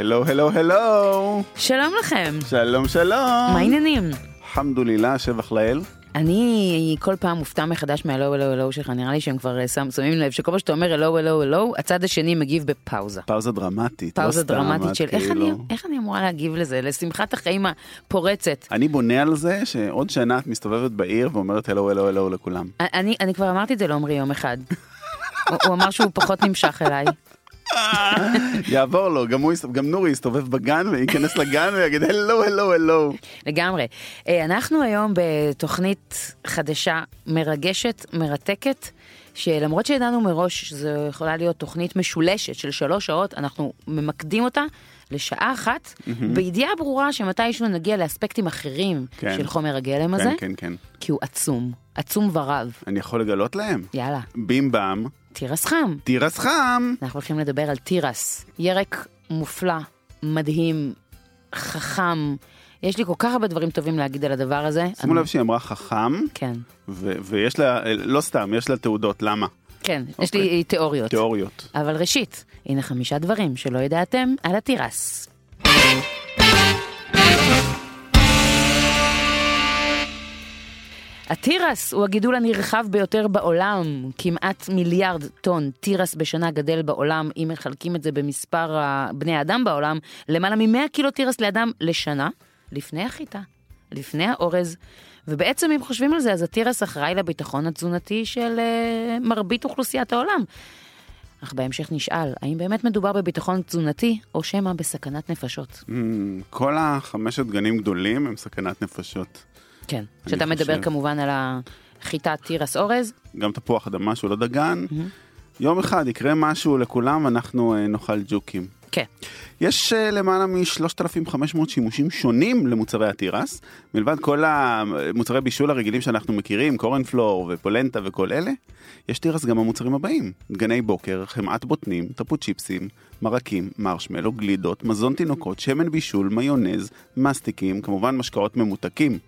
הלו, הלו, הלו. שלום לכם. שלום, שלום. מה העניינים? חמדולילה, שבח לאל. אני כל פעם מופתע מחדש מהלו אלו אלו שלך, נראה לי שהם כבר אה, שם- שמים לב שכל פעם שאתה אומר אלו אלו אלו, הצד השני מגיב בפאוזה. פאוזה דרמטית. לא פאוזה סתם, דרמטית של איך כאילו- אני, איך אני אמורה להגיב לזה, לשמחת החיים הפורצת. אני בונה על זה שעוד שנה את מסתובבת בעיר ואומרת הלו, הלו, הלו לכולם. אני, אני כבר אמרתי את זה לעומרי יום אחד. הוא אמר שהוא פחות נמשך אליי. יעבור לו, גם, הוא, גם נורי יסתובב בגן וייכנס לגן ויגיד הלו, הלו, הלו. לגמרי. אה, אנחנו היום בתוכנית חדשה, מרגשת, מרתקת, שלמרות שידענו מראש שזו יכולה להיות תוכנית משולשת של שלוש שעות, אנחנו ממקדים אותה לשעה אחת, בידיעה ברורה שמתישהו נגיע לאספקטים אחרים כן. של חומר הגלם הזה, כן, כן, כן. כי הוא עצום, עצום ורב. אני יכול לגלות להם. יאללה, בים במ, תירס חם. תירס חם. אנחנו הולכים לדבר על תירס, ירק מופלא, מדהים, חכם. יש לי כל כך הרבה דברים טובים להגיד על הדבר הזה. שימו אני- לב שהיא אמרה חכם, כן, ו- ויש לה, לא סתם, יש לה תעודות, למה? כן, יש אוקיי. לי תיאוריות. תיאוריות. אבל ראשית, הנה חמישה דברים שלא ידעתם על התירס. התירס הוא הגידול הנרחב ביותר בעולם, כמעט מיליארד טון תירס בשנה גדל בעולם, אם מחלקים את זה במספר בני האדם בעולם, למעלה מ-100 קילו תירס לאדם לשנה, לפני החיטה, לפני האורז, ובעצם אם חושבים על זה, אז התירס אחראי לביטחון התזונתי של uh, מרבית אוכלוסיית העולם. אך בהמשך נשאל, האם באמת מדובר בביטחון תזונתי, או שמא בסכנת נפשות? Mm, כל החמשת גנים גדולים הם סכנת נפשות. כן. אני שאתה מדבר חושב. כמובן על החיטת תירס אורז, גם תפוח אדמה שהוא לא דגן. יום אחד יקרה משהו לכולם, אנחנו אה, נאכל ג'וקים. כן. יש אה, למעלה מ-3,500 שימושים שונים למוצרי התירס, מלבד כל המוצרי בישול הרגילים שאנחנו מכירים, קורנפלור ופולנטה וכל אלה, יש תירס גם במוצרים הבאים, דגני בוקר, חמאת בוטנים, טפו צ'יפסים, מרקים, מרשמלו, גלידות, מזון תינוקות, שמן בישול, מיונז, מסטיקים, כמובן משקאות ממותקים.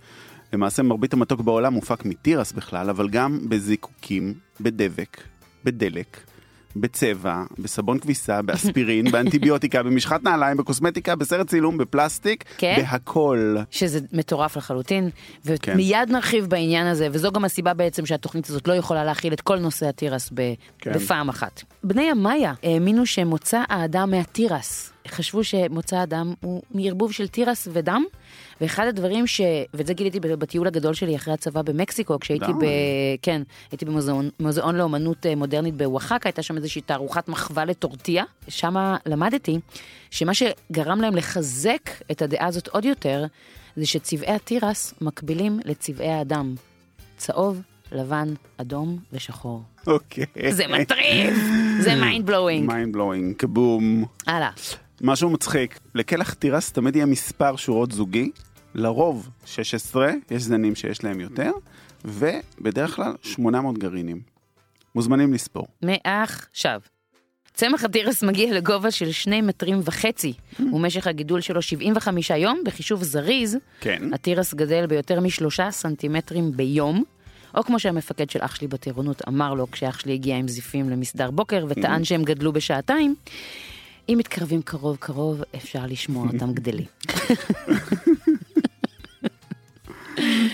למעשה מרבית המתוק בעולם מופק מתירס בכלל, אבל גם בזיקוקים, בדבק, בדלק, בצבע, בסבון כביסה, באספירין, באנטיביוטיקה, במשחת נעליים, בקוסמטיקה, בסרט צילום, בפלסטיק, כן? בהכל. שזה מטורף לחלוטין, כן. ומיד נרחיב בעניין הזה, וזו גם הסיבה בעצם שהתוכנית הזאת לא יכולה להכיל את כל נושא התירס ב- כן. בפעם אחת. בני המאיה האמינו שמוצא האדם מהתירס. חשבו שמוצא האדם הוא מערבוב של תירס ודם, ואחד הדברים ש... ואת זה גיליתי בטיול הגדול שלי אחרי הצבא במקסיקו, כשהייתי. ב... כן, הייתי במוזיאון מוזיאון לאומנות אה, מודרנית בוואחקה, הייתה שם איזושהי תערוכת מחווה לטורטיה. שם למדתי שמה שגרם להם לחזק את הדעה הזאת עוד יותר, זה שצבעי התירס מקבילים לצבעי האדם. צהוב, לבן, אדום ושחור. אוקיי. זה מטריף! זה mind blowing. Mind blowing, כבום. הלאה. משהו מצחיק, לקלח תירס תמיד יהיה מספר שורות זוגי, לרוב 16, יש זנים שיש להם יותר, ובדרך כלל 800 גרעינים. מוזמנים לספור. מעכשיו. צמח התירס מגיע לגובה של שני מטרים וחצי, ומשך הגידול שלו 75 יום, בחישוב זריז, כן. התירס גדל ביותר משלושה סנטימטרים ביום, או כמו שהמפקד של אח שלי בטירונות אמר לו כשאח שלי הגיע עם זיפים למסדר בוקר וטען שהם גדלו בשעתיים, אם מתקרבים קרוב קרוב אפשר לשמוע אותם גדלים.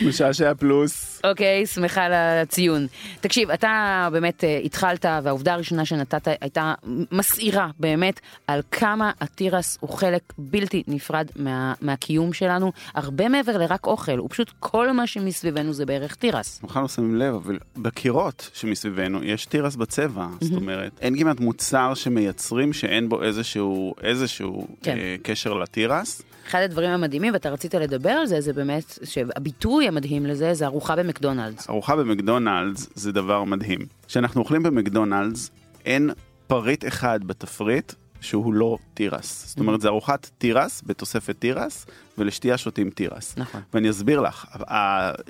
משעשע פלוס. אוקיי, שמחה על הציון. תקשיב, אתה באמת אה, התחלת, והעובדה הראשונה שנתת הייתה מסעירה באמת על כמה התירס הוא חלק בלתי נפרד מה, מהקיום שלנו, הרבה מעבר לרק אוכל, הוא פשוט כל מה שמסביבנו זה בערך תירס. בכלל לא שמים לב, אבל בקירות שמסביבנו יש תירס בצבע. זאת אומרת, אין כמעט מוצר שמייצרים שאין בו איזשהו, איזשהו כן. אה, קשר לתירס. אחד הדברים המדהימים, ואתה רצית לדבר על זה, זה באמת, שהביטוי המדהים לזה זה ארוחה במקדונלדס. ארוחה במקדונלדס זה דבר מדהים. כשאנחנו אוכלים במקדונלדס, אין פריט אחד בתפריט שהוא לא תירס. זאת אומרת, זה ארוחת תירס בתוספת תירס, ולשתייה שותים תירס. נכון. ואני אסביר לך,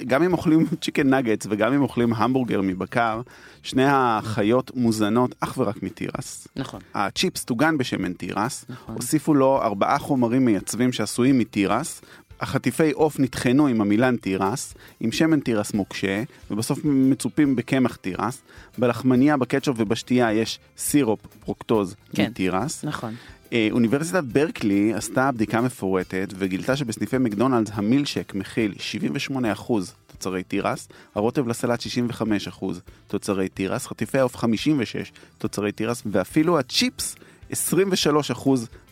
גם אם אוכלים chicken nuggets וגם אם אוכלים המבורגר מבקר, שני החיות מוזנות אך ורק מתירס. נכון. הצ'יפס טוגן בשמן תירס, נכון. הוסיפו לו ארבעה חומרים מייצבים שעשויים מתירס, החטיפי עוף נטחנו עם עמילן תירס, עם שמן תירס מוקשה, ובסוף מצופים בקמח תירס. בלחמניה, בקטשופ ובשתייה יש סירופ פרוקטוז כן. מתירס. נכון. אה, אוניברסיטת ברקלי עשתה בדיקה מפורטת וגילתה שבסניפי מקדונלדס המילשק מכיל 78% תוצרי תירס, הרוטב לסלט 65% תוצרי תירס, חטיפי העוף 56 תוצרי תירס, ואפילו הצ'יפס 23%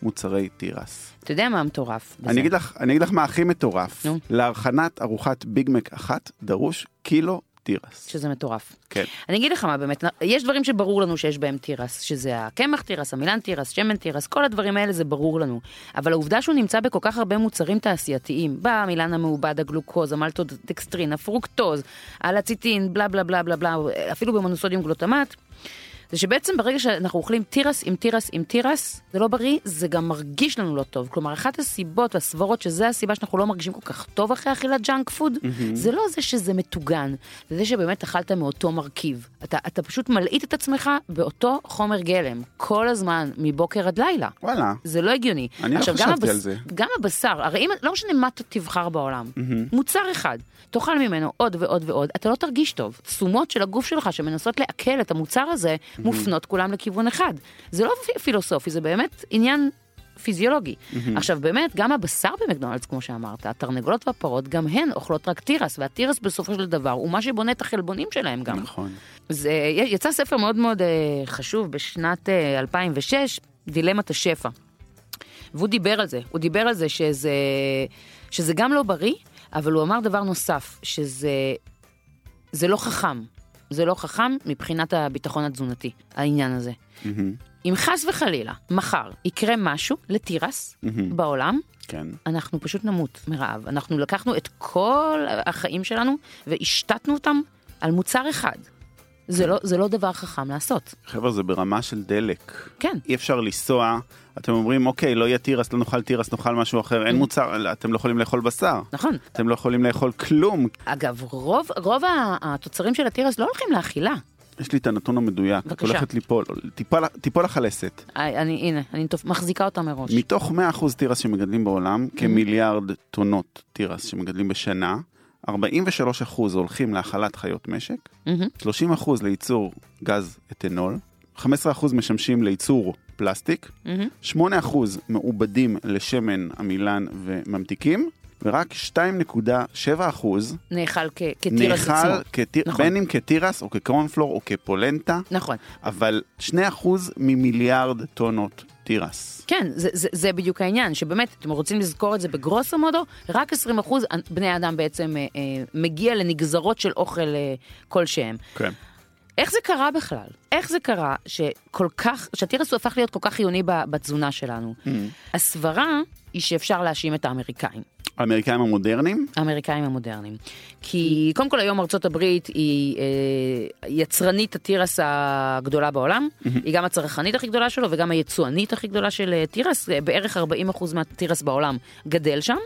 מוצרי תירס. אתה יודע מה המטורף בזה? אני אגיד, לך, אני אגיד לך מה הכי מטורף. נו. להכנת ארוחת ביג מק אחת דרוש קילו תירס. שזה מטורף. כן. אני אגיד לך מה באמת, יש דברים שברור לנו שיש בהם תירס, שזה הקמח תירס, המילן תירס, שמן תירס, כל הדברים האלה זה ברור לנו. אבל העובדה שהוא נמצא בכל כך הרבה מוצרים תעשייתיים, בעמילן המעובד, הגלוקוז, המלטודקסטרין, הפרוקטוז, הלציטין, בלה בלה בלה בלה בלה, אפילו במונוסודיום גלוטמט, זה שבעצם ברגע שאנחנו אוכלים תירס עם תירס עם תירס, זה לא בריא, זה גם מרגיש לנו לא טוב. כלומר, אחת הסיבות והסברות שזה הסיבה שאנחנו לא מרגישים כל כך טוב אחרי אכילת junk food, זה לא זה שזה מטוגן, זה זה שבאמת אכלת מאותו מרכיב. אתה, אתה פשוט מלעיט את עצמך באותו חומר גלם, כל הזמן, מבוקר עד לילה. וואלה. זה לא הגיוני. אני לא עכשיו, גם חשבתי הבס- על זה. גם הבשר, הרי אם, לא משנה מה אתה תבחר בעולם, מוצר אחד, תאכל ממנו עוד ועוד ועוד, אתה לא תרגיש טוב. תשומות של הגוף שלך שמנסות לעכל את המוצר הזה, מופנות כולם לכיוון אחד. זה לא פי- פילוסופי, זה באמת עניין פיזיולוגי. עכשיו באמת, גם הבשר במקדונלדס, כמו שאמרת, התרנגולות והפרות, גם הן אוכלות רק תירס, והתירס בסופו של דבר הוא מה שבונה את החלבונים שלהם גם. נכון. זה יצא ספר מאוד מאוד אה, חשוב בשנת אה, 2006, דילמת השפע. והוא דיבר על זה, הוא דיבר על זה שזה, שזה גם לא בריא, אבל הוא אמר דבר נוסף, שזה זה לא חכם. זה לא חכם מבחינת הביטחון התזונתי, העניין הזה. אם חס וחלילה, מחר, יקרה משהו לתירס בעולם, כן. אנחנו פשוט נמות מרעב. אנחנו לקחנו את כל החיים שלנו והשתתנו אותם על מוצר אחד. זה לא, זה לא דבר חכם לעשות. חבר'ה, זה ברמה של דלק. כן. אי אפשר לנסוע, אתם אומרים, אוקיי, לא יהיה תירס, לא נאכל תירס, נאכל משהו אחר, אין מוצר, אתם לא יכולים לאכול בשר. נכון. אתם לא יכולים לאכול כלום. אגב, רוב, רוב התוצרים של התירס לא הולכים לאכילה. יש לי את הנתון המדויק, את בבקשה. הולכת ליפול, תיפול, לך הלסת. אה, אני, הנה, אני מחזיקה אותה מראש. מתוך 100% תירס שמגדלים בעולם, כמיליארד טונות תירס שמגדלים בשנה, 43% הולכים להאכלת חיות משק, מהמם. 30% לייצור גז אתנול, 15% משמשים לייצור פלסטיק, מהמם. 8% מעובדים לשמן עמילן וממתיקים, ורק 2.7% נאכל כ- כתירס נאכל, עצמו. כתיר, נכון. בין אם כתירס או כקורנפלור או כפולנטה, נכון. אבל 2% ממיליארד טונות תירס. כן, זה, זה, זה בדיוק העניין, שבאמת, אתם רוצים לזכור את זה בגרוסו מודו, רק 20% בני אדם בעצם אה, אה, מגיע לנגזרות של אוכל אה, כלשהם. כן. איך זה קרה בכלל? איך זה קרה שכל כך, שהתירס הוא הפך להיות כל כך חיוני בתזונה שלנו? הסברה היא שאפשר להאשים את האמריקאים. האמריקאים המודרניים, האמריקאים המודרניים. כי קודם כל היום ארצות הברית היא אה, יצרנית התירס הגדולה בעולם, היא גם הצרכנית הכי גדולה שלו וגם היצואנית הכי גדולה של אה, תירס, אה, בערך 40% מהתירס בעולם גדל שם,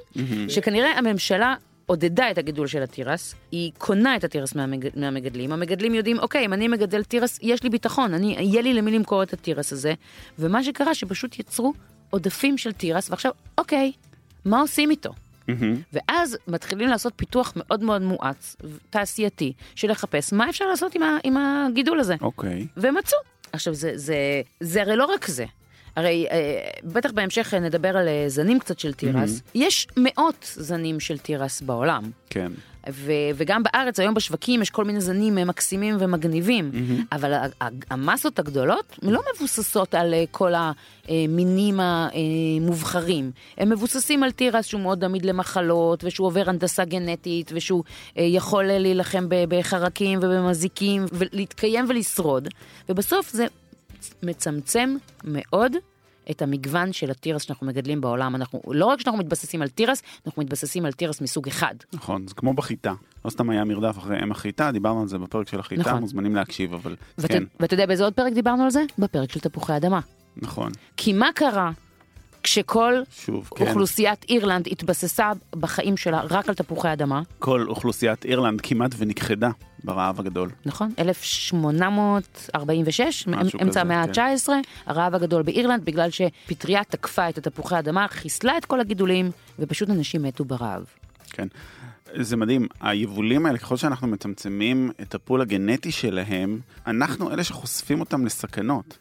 שכנראה הממשלה... עודדה את הגידול של התירס, היא קונה את התירס מהמג... מהמגדלים, המגדלים יודעים, אוקיי, אם אני מגדל תירס, יש לי ביטחון, אני, יהיה לי למי למכור את התירס הזה, ומה שקרה שפשוט יצרו עודפים של תירס, ועכשיו, אוקיי, מה עושים איתו? ואז מתחילים לעשות פיתוח מאוד מאוד מואץ, תעשייתי, של לחפש מה אפשר לעשות עם, ה, עם הגידול הזה. אוקיי. ומצאו. עכשיו, זה, זה, זה הרי לא רק זה. הרי אה, בטח בהמשך נדבר על אה, זנים קצת של תירס. יש מאות זנים של תירס בעולם. כן. ו- וגם בארץ, היום בשווקים יש כל מיני זנים אה, מקסימים ומגניבים, אבל ה- ה- המסות הגדולות לא מבוססות על אה, כל המינים המובחרים. הם מבוססים על תירס שהוא מאוד עמיד למחלות, ושהוא עובר הנדסה גנטית, ושהוא אה, יכול אה, להילחם בחרקים ובמזיקים, ולהתקיים ולשרוד. ובסוף זה מצמצם מאוד את המגוון של התירס שאנחנו מגדלים בעולם. אנחנו, לא רק שאנחנו מתבססים על תירס, אנחנו מתבססים על תירס מסוג אחד. נכון, זה כמו בחיטה. לא סתם היה מרדף אחרי אם החיטה, דיברנו על זה בפרק של החיטה, נכון. מוזמנים להקשיב, אבל ואת, כן, ואתה יודע באיזה עוד פרק דיברנו על זה? בפרק של תפוחי אדמה. נכון. כי מה קרה כשכל שוב, כן, אוכלוסיית אירלנד התבססה בחיים שלה רק על תפוחי אדמה, כל אוכלוסיית אירלנד כמעט ונכחדה ברעב הגדול. נכון? 1846, משהו אמצע המאה כן. ה-19, הרעב הגדול באירלנד, בגלל שפטריה תקפה את התפוחי אדמה, חיסלה את כל הגידולים, ופשוט אנשים מתו ברעב. כן. זה מדהים, היבולים האלה, ככל שאנחנו מצמצמים את הפול הגנטי שלהם, אנחנו אלה שחושפים אותם לסכנות.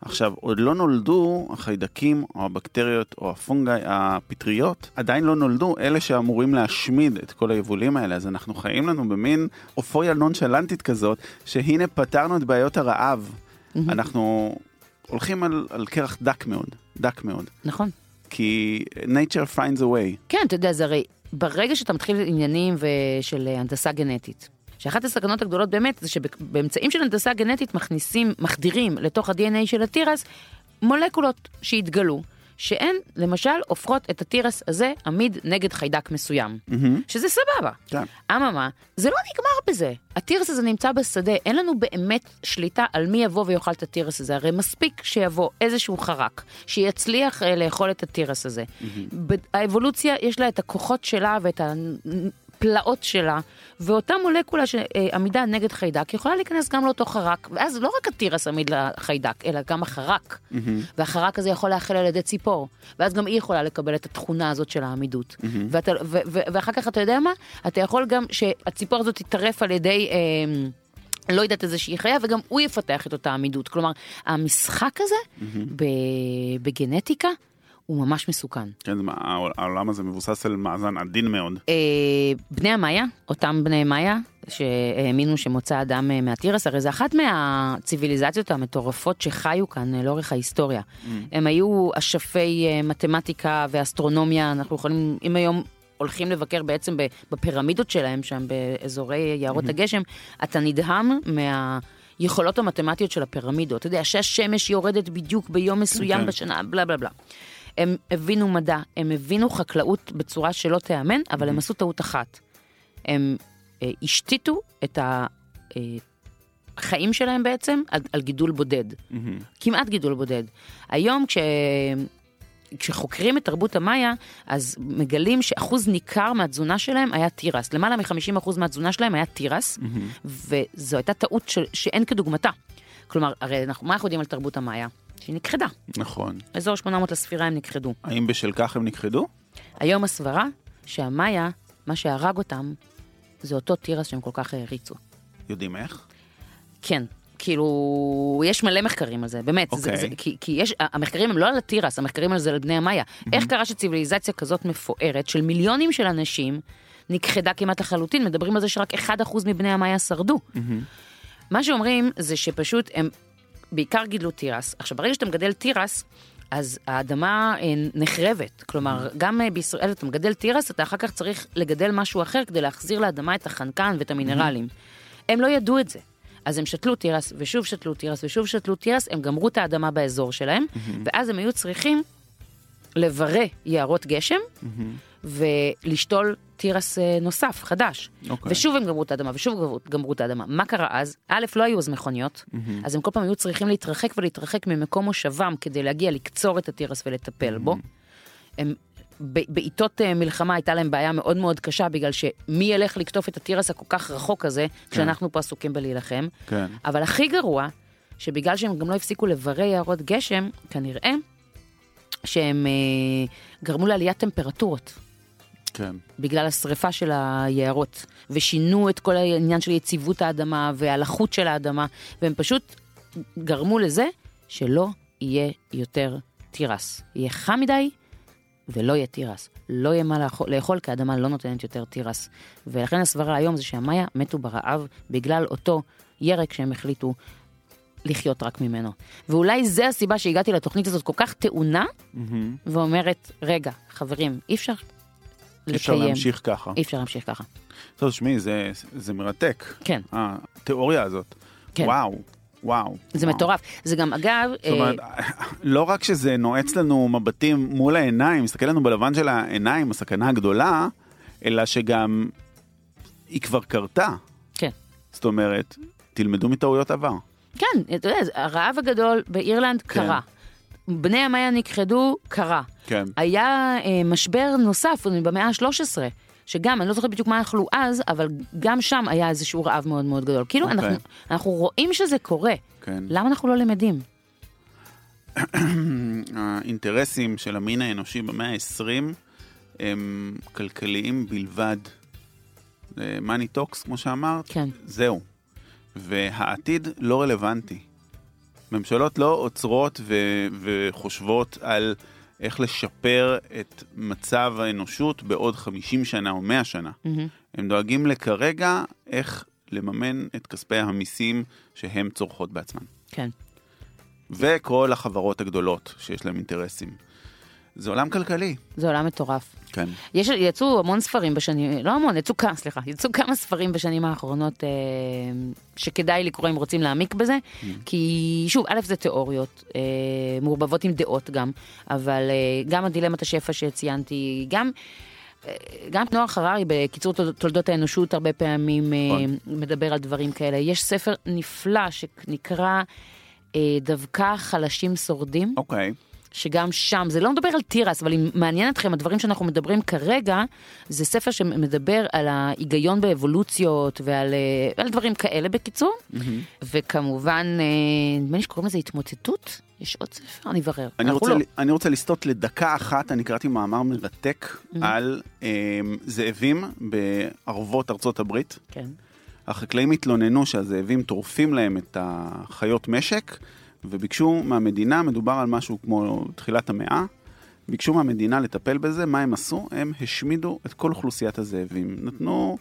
עכשיו, עוד לא נולדו החיידקים או הבקטריות או הפונגי, הפטריות, עדיין לא נולדו אלה שאמורים להשמיד את כל היבולים האלה, אז אנחנו חיים לנו במין אופוריה נונשלנטית כזאת, שהנה פתרנו את בעיות הרעב. אנחנו הולכים על, על קרח דק מאוד, דק מאוד, נכון? כי nature finds a way. כן, אתה יודע, זה הרי ברגע שאתה מתחיל עניינים של הנדסה גנטית, שאחת הסכנות הגדולות באמת זה שבאמצעים של הנדסה גנטית מכניסים, מחדירים לתוך ה-DNA של התירס מולקולות שהתגלו, שהן למשל הופכות את התירס הזה עמיד נגד חיידק מסוים, שזה סבבה. כן. אממה, זה לא נגמר בזה. התירס הזה נמצא בשדה, אין לנו באמת שליטה על מי יבוא ויאכל את התירס הזה. הרי מספיק שיבוא איזשהו חרק, שיצליח אה, לאכול את התירס הזה. ב- האבולוציה, יש לה את הכוחות שלה ואת הפלאות שלה, ואותה מולקולה שעמידה נגד חיידק יכולה להיכנס גם לאותו חרק, ואז לא רק התירס עמיד לחיידק, אלא גם החרק. והחרק הזה יכול לאכל על ידי ציפור, ואז גם היא יכולה לקבל את התכונה הזאת של העמידות. ואתה, ו, ו, ואחר כך אתה יודע מה? אתה יכול גם שהציפור הזאת תטרף על ידי... אה, לא יודעת איזושהי חיה, וגם הוא יפתח את אותה עמידות. כלומר, המשחק הזה ב- בגנטיקה הוא ממש מסוכן. כן, העולם הזה מבוסס על מאזן עדין מאוד. אה, בני המאיה, אותם בני מאיה, שהאמינו שמוצא אדם אה, מהתירס, הרי זה אחת מהציוויליזציות המטורפות שחיו כאן אה, לאורך ההיסטוריה. הם היו אשפי מתמטיקה ואסטרונומיה, אנחנו יכולים, אם היום הולכים לבקר בעצם בפירמידות שלהם שם באזורי יערות הגשם, אתה נדהם מה... יכולות המתמטיות של הפירמידות, אתה יודע, שהשמש יורדת בדיוק ביום מסוים כן. בשנה, בלה בלה בלה. הם הבינו מדע, הם הבינו חקלאות בצורה שלא תיאמן, אבל הם עשו טעות אחת. הם אה, השתיתו את אה, החיים שלהם בעצם על, על גידול בודד. כמעט גידול בודד. היום כש... כשחוקרים את תרבות המאיה, אז מגלים שאחוז ניכר מהתזונה שלהם היה תירס. למעלה מ-50% מהתזונה שלהם היה תירס, וזו הייתה טעות ש... שאין כדוגמתה. כלומר, הרי אנחנו, מה אנחנו יודעים על תרבות המאיה? שהיא נכחדה. נכון. אזור 800 לספירה הם נכחדו. האם בשל כך הם נכחדו? היום הסברה שהמאיה, מה שהרג אותם, זה אותו תירס שהם כל כך העריצו. יודעים איך? כן. כאילו, יש מלא מחקרים על זה, באמת. זה, אוקיי. זה, כי, כי יש, המחקרים הם לא על התירס, המחקרים על זה על בני המאיה. איך קרה שציוויליזציה כזאת מפוארת, של מיליונים של אנשים, נכחדה כמעט לחלוטין, מדברים על זה שרק 1% מבני המאיה שרדו. מה שאומרים זה שפשוט הם בעיקר גידלו תירס. עכשיו, ברגע שאתה מגדל תירס, אז האדמה אה, נחרבת. כלומר, גם אה, בישראל אתה מגדל תירס, אתה אחר כך צריך לגדל משהו אחר כדי להחזיר לאדמה את החנקן ואת המינרלים. הם לא ידעו את זה. אז הם שתלו תירס, ושוב שתלו תירס, ושוב שתלו תירס, הם גמרו את האדמה באזור שלהם, ואז הם היו צריכים לברא יערות גשם, ולשתול תירס אה, נוסף, חדש. אוקיי. ושוב הם גמרו את האדמה, ושוב גמרו, את האדמה. מה קרה אז? א', לא היו אז מכוניות, אז הם כל פעם היו צריכים להתרחק ולהתרחק ממקום מושבם כדי להגיע לקצור את התירס ולטפל בו. הם, בעיתות אה, מלחמה הייתה להם בעיה מאוד מאוד קשה, בגלל שמי ילך לקטוף את התירס הכל כך רחוק הזה, כשאנחנו פה עסוקים בלהילחם. כן. אבל הכי גרוע, שבגלל שהם גם לא הפסיקו לברא יערות גשם, כנראה שהם אה, גרמו לעליית טמפרטורות. כן. בגלל השריפה של היערות, ושינו את כל העניין של יציבות האדמה והלחות של האדמה, והם פשוט גרמו לזה שלא יהיה יותר תירס. יהיה חם מדי, ולא יהיה תירס. לא יהיה מה לאכול, לאכול כי האדמה לא נותנת יותר תירס. ולכן הסברה היום זה שהמאיה מתו ברעב בגלל אותו ירק שהם החליטו לחיות רק ממנו. ואולי זה הסיבה שהגעתי לתוכנית הזאת כל כך טעונה, ואומרת, רגע, חברים, אי אפשר אי אפשר לקיים. להמשיך ככה. אי אפשר להמשיך ככה. טוב, תשמעי, זה, זה מרתק. כן, התיאוריה הזאת. כן. וואו, וואו. זה וואו. מטורף. זה גם, אגב, זאת אומרת, לא רק שזה נועץ לנו מבטים מול העיניים, מסתכל לנו בלבן של העיניים, הסכנה הגדולה, אלא שגם היא כבר קרתה. כן. זאת אומרת, תלמדו מטעויות עבר. כן, אתה יודע, הרעב הגדול באירלנד כן. קרה. בני המאיה נכחדו, קרה. כן. היה אה, משבר נוסף במאה ה-13, שגם, אני לא זוכרת בדיוק מה אכלו אז, אבל גם שם היה איזשהו רעב מאוד מאוד גדול. כאילו, אוקיי. אנחנו, אנחנו רואים שזה קורה. כן. למה אנחנו לא למדים? האינטרסים של המין האנושי במאה ה-20 הם כלכליים בלבד. money talks, כמו שאמרת, כן. זהו. והעתיד לא רלוונטי. ממשלות לא עוצרות ו- וחושבות על איך לשפר את מצב האנושות בעוד 50 שנה או 100 שנה. מהמם. הם דואגים לכרגע איך לממן את כספי המיסים שהם צורכות בעצמן. כן. וכל החברות הגדולות שיש להם אינטרסים. זה עולם כלכלי. זה עולם מטורף. כן. יש, יצאו המון ספרים בשנים, לא המון, יצאו כמה, סליחה, יצאו כמה ספרים בשנים האחרונות אה, שכדאי לקרוא אם רוצים להעמיק בזה, כי שוב, א' זה תיאוריות, אה, מעורבבות עם דעות גם, אבל אה, גם הדילמת השפע שציינתי, גם... אה, גם נוער חררי בקיצור תול- תולדות האנושות הרבה פעמים אה, נכון. מדבר על דברים כאלה. יש ספר נפלא שנקרא אה, דווקא חלשים שורדים. אוקיי. שגם שם, זה לא מדבר על תירס, אבל אם מעניין אתכם, הדברים שאנחנו מדברים כרגע, זה ספר שמדבר על ההיגיון באבולוציות ועל אה, על דברים כאלה בקיצור. וכמובן, אה, נדמה לי שקוראים לזה התמוטטות? יש עוד ספר? אני אברר. אני רוצה, לא. אני רוצה לסטות לדקה אחת, אני קראתי מאמר מרתק על אה, זאבים בערבות ארצות הברית. כן. החקלאים התלוננו שהזאבים טורפים להם את החיות משק, וביקשו מהמדינה, מדובר על משהו כמו תחילת המאה, ביקשו מהמדינה לטפל בזה, מה הם עשו? הם השמידו את כל אוכלוסיית הזאבים. נתנו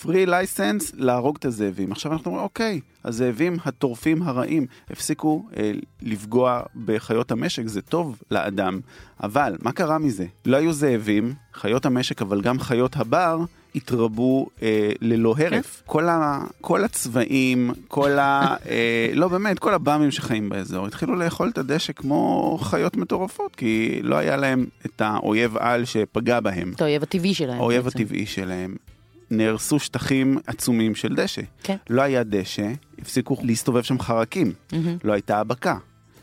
פרי לייסנס להרוג את הזאבים. עכשיו אנחנו אומרים, אוקיי, הזאבים הטורפים הרעים הפסיקו אה, לפגוע בחיות המשק, זה טוב לאדם. אבל מה קרה מזה? לא היו זאבים, חיות המשק, אבל גם חיות הבר. התרבו אה, ללא הרף. כל, ה, כל הצבעים, כל ה... אה, לא באמת, כל הבאמים שחיים באזור התחילו לאכול את הדשא כמו חיות מטורפות, כי לא היה להם את האויב על שפגע בהם. את האויב הטבעי שלהם. האויב בעצם. הטבעי שלהם. נהרסו שטחים עצומים של דשא. כן. לא היה דשא, הפסיקו להסתובב שם חרקים. מהמם. לא הייתה האבקה.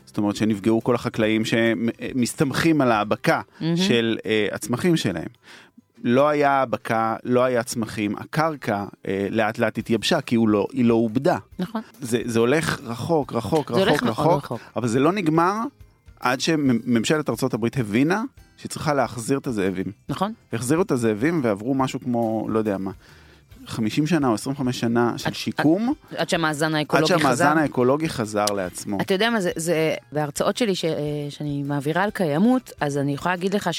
זאת אומרת שנפגעו כל החקלאים שמסתמכים על האבקה מהמם. של uh, הצמחים שלהם. לא היה האבקה, לא היה צמחים, הקרקע uh, לאט לאט התייבשה כי הוא לא, היא לא עובדה. נכון. זה, זה הולך רחוק, רחוק, זה הולך רחוק, מאוד רחוק, רחוק. אבל זה לא נגמר עד שממשלת ארה"ב הבינה שהיא צריכה להחזיר את הזאבים. נכון? החזירו את הזאבים ועברו משהו כמו, לא יודע מה, 50 שנה או 25 שנה של עד- שיקום, עד שהמאזן עד האקולוגי חזר. שהמאזן האקולוגי חזר לעצמו. אתה יודע מה זה, זה בהרצאות שלי ש, אה, שאני מעבירה על קיימות, אז אני יכולה להגיד לך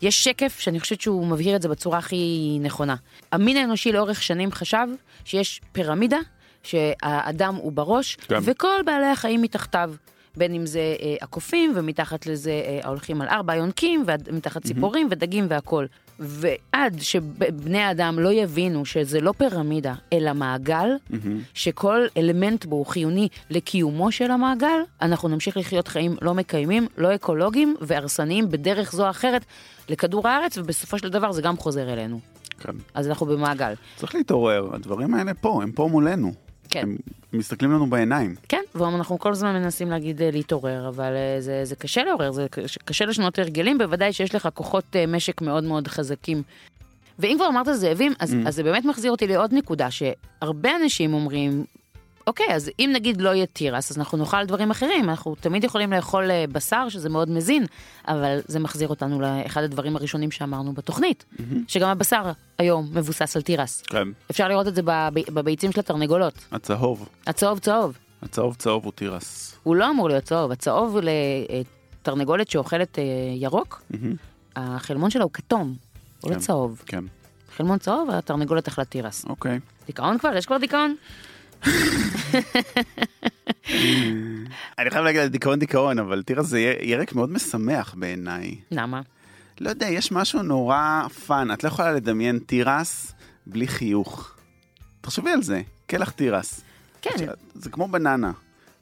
שיש שקף שאני חושבת שהוא מבהיר את זה בצורה הכי נכונה. המין האנושי לאורך שנים חשב שיש פירמידה, שהאדם הוא בראש, כן. וכל בעלי החיים מתחתיו. בין אם זה אה, הקופים, ומתחת לזה אה, ההולכים על ארבע היונקים, ומתחת ציפורים ודגים והכול. ועד שבני האדם לא יבינו שזה לא פירמידה, אלא מעגל, מהמם. שכל אלמנט בו הוא חיוני לקיומו של המעגל, אנחנו נמשיך לחיות חיים לא מקיימים, לא אקולוגיים והרסניים בדרך זו או אחרת לכדור הארץ, ובסופו של דבר זה גם חוזר אלינו. כן. אז אנחנו במעגל. צריך להתעורר, הדברים האלה פה, הם פה מולנו. כן. הם מסתכלים לנו בעיניים. כן, ואנחנו כל הזמן מנסים להגיד אה, להתעורר, אבל אה, זה, זה קשה לעורר, זה קשה- קשה לשנות הרגלים, בוודאי שיש לך כוחות אה, משק מאוד מאוד חזקים. ואם כבר אמרת זאבים, אז, Mm. אז זה באמת מחזיר אותי לעוד נקודה, שהרבה אנשים אומרים, אוקיי, אז אם נגיד לא יהיה תירס, אז אנחנו נאכל דברים אחרים, אנחנו תמיד יכולים לאכול אה, בשר, שזה מאוד מזין, אבל זה מחזיר אותנו לאחד הדברים הראשונים שאמרנו בתוכנית, שגם הבשר היום מבוסס על תירס. כן. אפשר לראות את זה בב- בביצים של התרנגולות, הצהוב, הצהוב צהוב. הצהוב צהוב הוא תירס. הוא לא אמור להיות צהוב, הצהוב לתרנגולת שאוכלת אה, ירוק, מהמם. החלמון שלה הוא כתום, הוא לא כן. צהוב. כן, חלמון צהוב, התרנגולת אכלה תירס. אוקיי. דיכאון כבר? יש כבר דיכאון? אני חייב להגיד על דיכאון דיכאון, אבל תירס זה ירק מאוד משמח בעיניי. למה? לא יודע, יש משהו נורא fun. את לא יכולה לדמיין תירס בלי חיוך. תחשבי על זה, קלח תירס. כן, זה כמו בננה.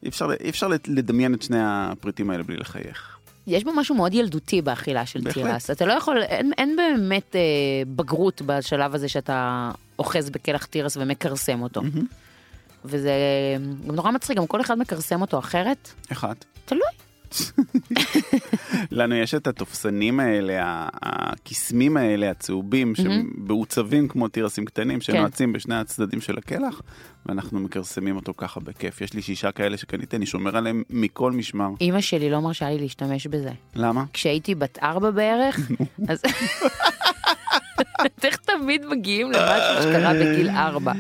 אי אפשר, אי אפשר לדמיין את שני הפריטים האלה בלי לחייך. יש בו משהו מאוד ילדותי באכילה של בהחלט. תירס. אתה לא יכול, אין, אין באמת אה, בגרות בשלב הזה שאתה אוחז בקלח תירס ומכרסם אותו. וזה גם נורא מצחיק, גם כל אחד מכרסם אותו אחרת. איך את? תלוי. לנו יש את התופסנים האלה, ה- הקסמים האלה, הצהובים, שהם מעוצבים כמו תירסים קטנים, שנועצים בשני הצדדים של הקלח, ואנחנו מכרסמים אותו ככה בכיף. יש לי שישה כאלה שקניתי, אני שומר עליהם מכל משמר. אימא שלי לא מרשה לי להשתמש בזה. למה? כשהייתי בת ארבע בערך, אז... איך תמיד מגיעים למשהו שקרה בגיל ארבע.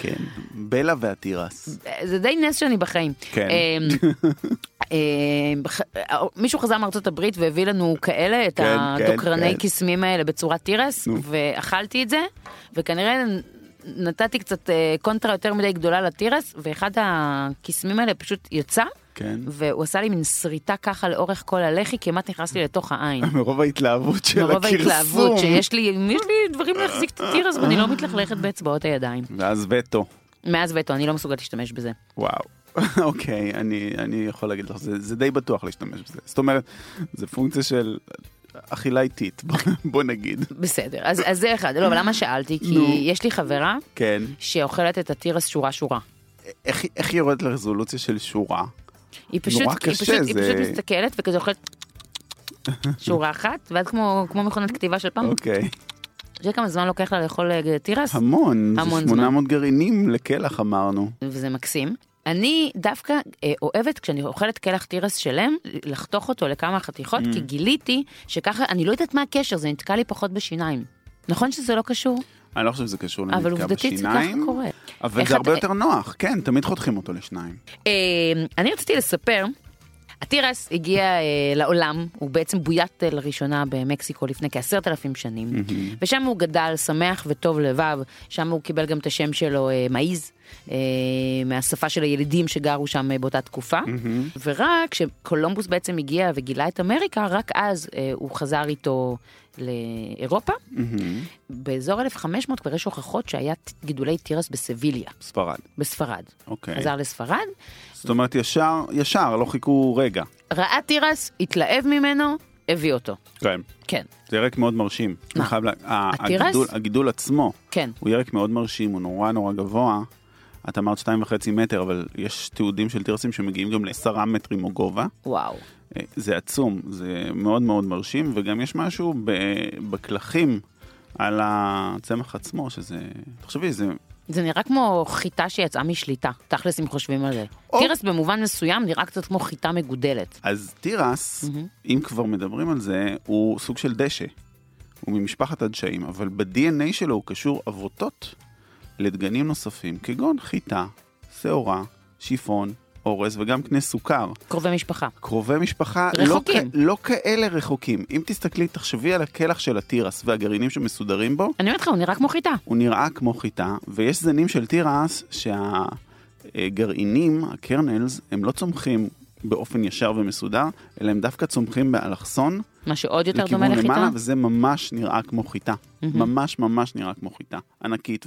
כן, בלה והתירס. זה די נס שאני בחיים. כן. אמ, אמ, מישהו חזר מארצות הברית והביא לנו כאלה, את כן, הדוקרני כן. קסמים האלה בצורת תירס. ואכלתי את זה, וכנראה נתתי קצת אה, קונטרה יותר מדי גדולה לתירס, ואחד הקסמים האלה פשוט יצא, כן. והוא עשה לי מין שריטה ככה לאורך כל הלחי, כמעט נכנס לי לתוך העין. מרוב ההתלהבות של מרוב הכרסום. ההתלהבות שיש לי, יש לי דברים להחזיק את התירס ואני לא מתלכלכת באצבעות הידיים. ואז וטו. מאז וטו, אני לא מסוגלת להשתמש בזה. וואו. אוקיי, אני, אני יכול להגיד לך, זה, זה די בטוח להשתמש בזה. זאת אומרת, זה פונקציה של אכילה איטית, בוא, נגיד. בסדר, אז, אז זה אחד. לא, אבל למה שאלתי? כי נו. יש לי חברה כן. שאוכלת את התירס שורה שורה. איך, איך היא יורדת לרזולוציה של שורה? היא פשוט, נורא היא קשה, פשוט, היא זה- פשוט מסתכלת וכזה אוכלת שורה אחת, ואז כמו, כמו מכונת כתיבה של פעם, אוקיי. אתה יודע כמה זמן לוקח לה לאכול אה, תירס? המון, המון זה 800 גרעינים לקלח אמרנו. וזה מקסים. אני דווקא אה, אוהבת כשאני אוכלת קלח תירס שלם, לחתוך אותו לכמה חתיכות, Mm. כי גיליתי שככה, אני לא יודעת מה הקשר, זה נתקע לי פחות בשיניים. נכון שזה לא קשור, אני לא חושב שזה קשור אבל לנתקע עובדתית זה ככה בשיניים, קורה. אבל זה הרבה יותר נוח, כן, תמיד חותכים אותו לשניים. אה, אני רציתי לספר, התירס הגיע אה, לעולם, הוא בעצם בוית לראשונה במקסיקו לפני כעשרת אלפים שנים, ושם הוא גדל שמח וטוב לבב, שם הוא קיבל גם את השם שלו אה, מעיז, מהשפה של הילידים שגרו שם אה, באותה תקופה, ורק כשקולומבוס בעצם הגיע וגילה את אמריקה, רק אז אה, הוא חזר איתו לאירופה. באזור 1500 כבר יש הוכחות שהיה גידולי תירס בסביליה, ספרד, בספרד. אוקיי. חזר לספרד, זאת אומרת, ישר, ישר, לא חיכו רגע. ראה תירס, התלהב ממנו, הביא אותו. כן. כן, זה ירק מאוד מרשים. מה? לה- התירס? הגידול- הגידול עצמו, כן. הוא ירק מאוד מרשים, הוא נורא נורא גבוה. את אמרת שתיים וחצי מטר, אבל יש תיעודים של תירסים שמגיעים גם לעשרה מטרים או גובה. וואו. אה, זה עצום, זה מאוד מאוד מרשים, וגם יש משהו בקלחים על הצמח עצמו, שזה... תחשבי, זה... זה נראה כמו חיטה שיצאה משליטה, תכלס אם חושבים על זה. או. תירס במובן מסוים נראה קצת כמו חיטה מגודלת. אז תירס, אם כבר מדברים על זה, הוא סוג של דשא. הוא ממשפחת הדשאים, אבל ב-DNA שלו הוא קשור אבותות לדגנים נוספים, כגון חיטה, שעורה, שיפון, אורז וגם קנה סוכר. קרובי משפחה. קרובי משפחה רחוקים. לא, לא כאלה רחוקים. אם תסתכלי, תחשבי על הקלח של התירס והגרעינים שמסודרים בו, אני אומרת לך, הוא נראה כמו חיטה. הוא נראה כמו חיטה, ויש זנים של תירס שהגרעינים, הקרנלס, הם לא צומחים באופן ישר ומסודר, אלא הם דווקא צומחים באלכסון, מה שעוד יותר דומה לכיוון לחיטה. למעלה, וזה ממש נראה כמו חיטה. ממש ממש נראה כמו חיטה. ענקית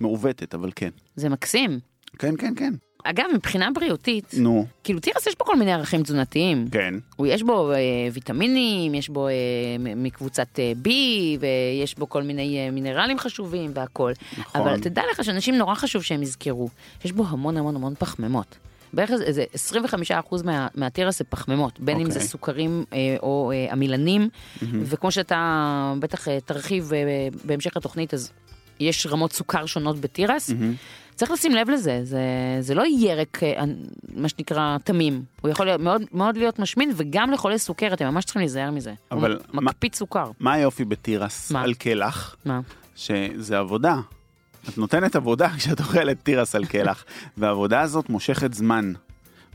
ומעוותת, אבל כן. זה מקסים. כן, כן, כן. אגב, מבחינה בריאותית, נו, כאילו תירס יש בו כל מיני ערכים תזונתיים. כן. הוא יש בו אה, ויטמינים, יש בו אה, מקבוצת אה, B, ויש בו כל מיני אה, מינרלים חשובים והכל. נכון. אבל תדע לך שאנשים נורא חשוב שהם יזכרו, יש בו המון המון המון פחמימות. בערך איזה- איזה 25% מה, מהתירס זה פחמימות, בין אם אוקיי. זה סוכרים אה, או אה, עמילנים, וכמו שאתה בטח אה, תרחיב אה, בהמשך התוכנית, אז יש רמות סוכר שונות בתירס. צריך לשים לב לזה, זה, זה לא ירק, אה, מה שנקרא, תמים. הוא יכול להיות, מאוד, מאוד להיות משמין, וגם לחולי סוכרת, הם ממש צריכים להיזהר מזה. אבל הוא מקפיץ סוכר. מה היופי בתירס מה? על קלח? מה? שזה עבודה. את נותנת עבודה כשאת אוכלת תירס על קלח, והעבודה הזאת מושכת זמן.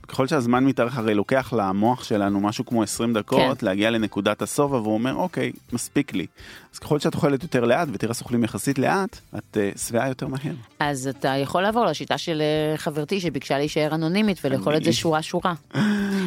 ככל שהזמן מתארך, הרי לוקח למוח שלנו משהו כמו 20 דקות כן. להגיע לנקודת הסוף, והוא אומר, אוקיי, מספיק לי. אז ככל שאת אוכלת יותר לאט, ותירס אוכלים יחסית לאט, את אה, שבעה יותר מהר. אז אתה יכול לעבור לשיטה של אה, חברתי שביקשה להישאר אנונימית ולאכול את זה אני- שורה שורה.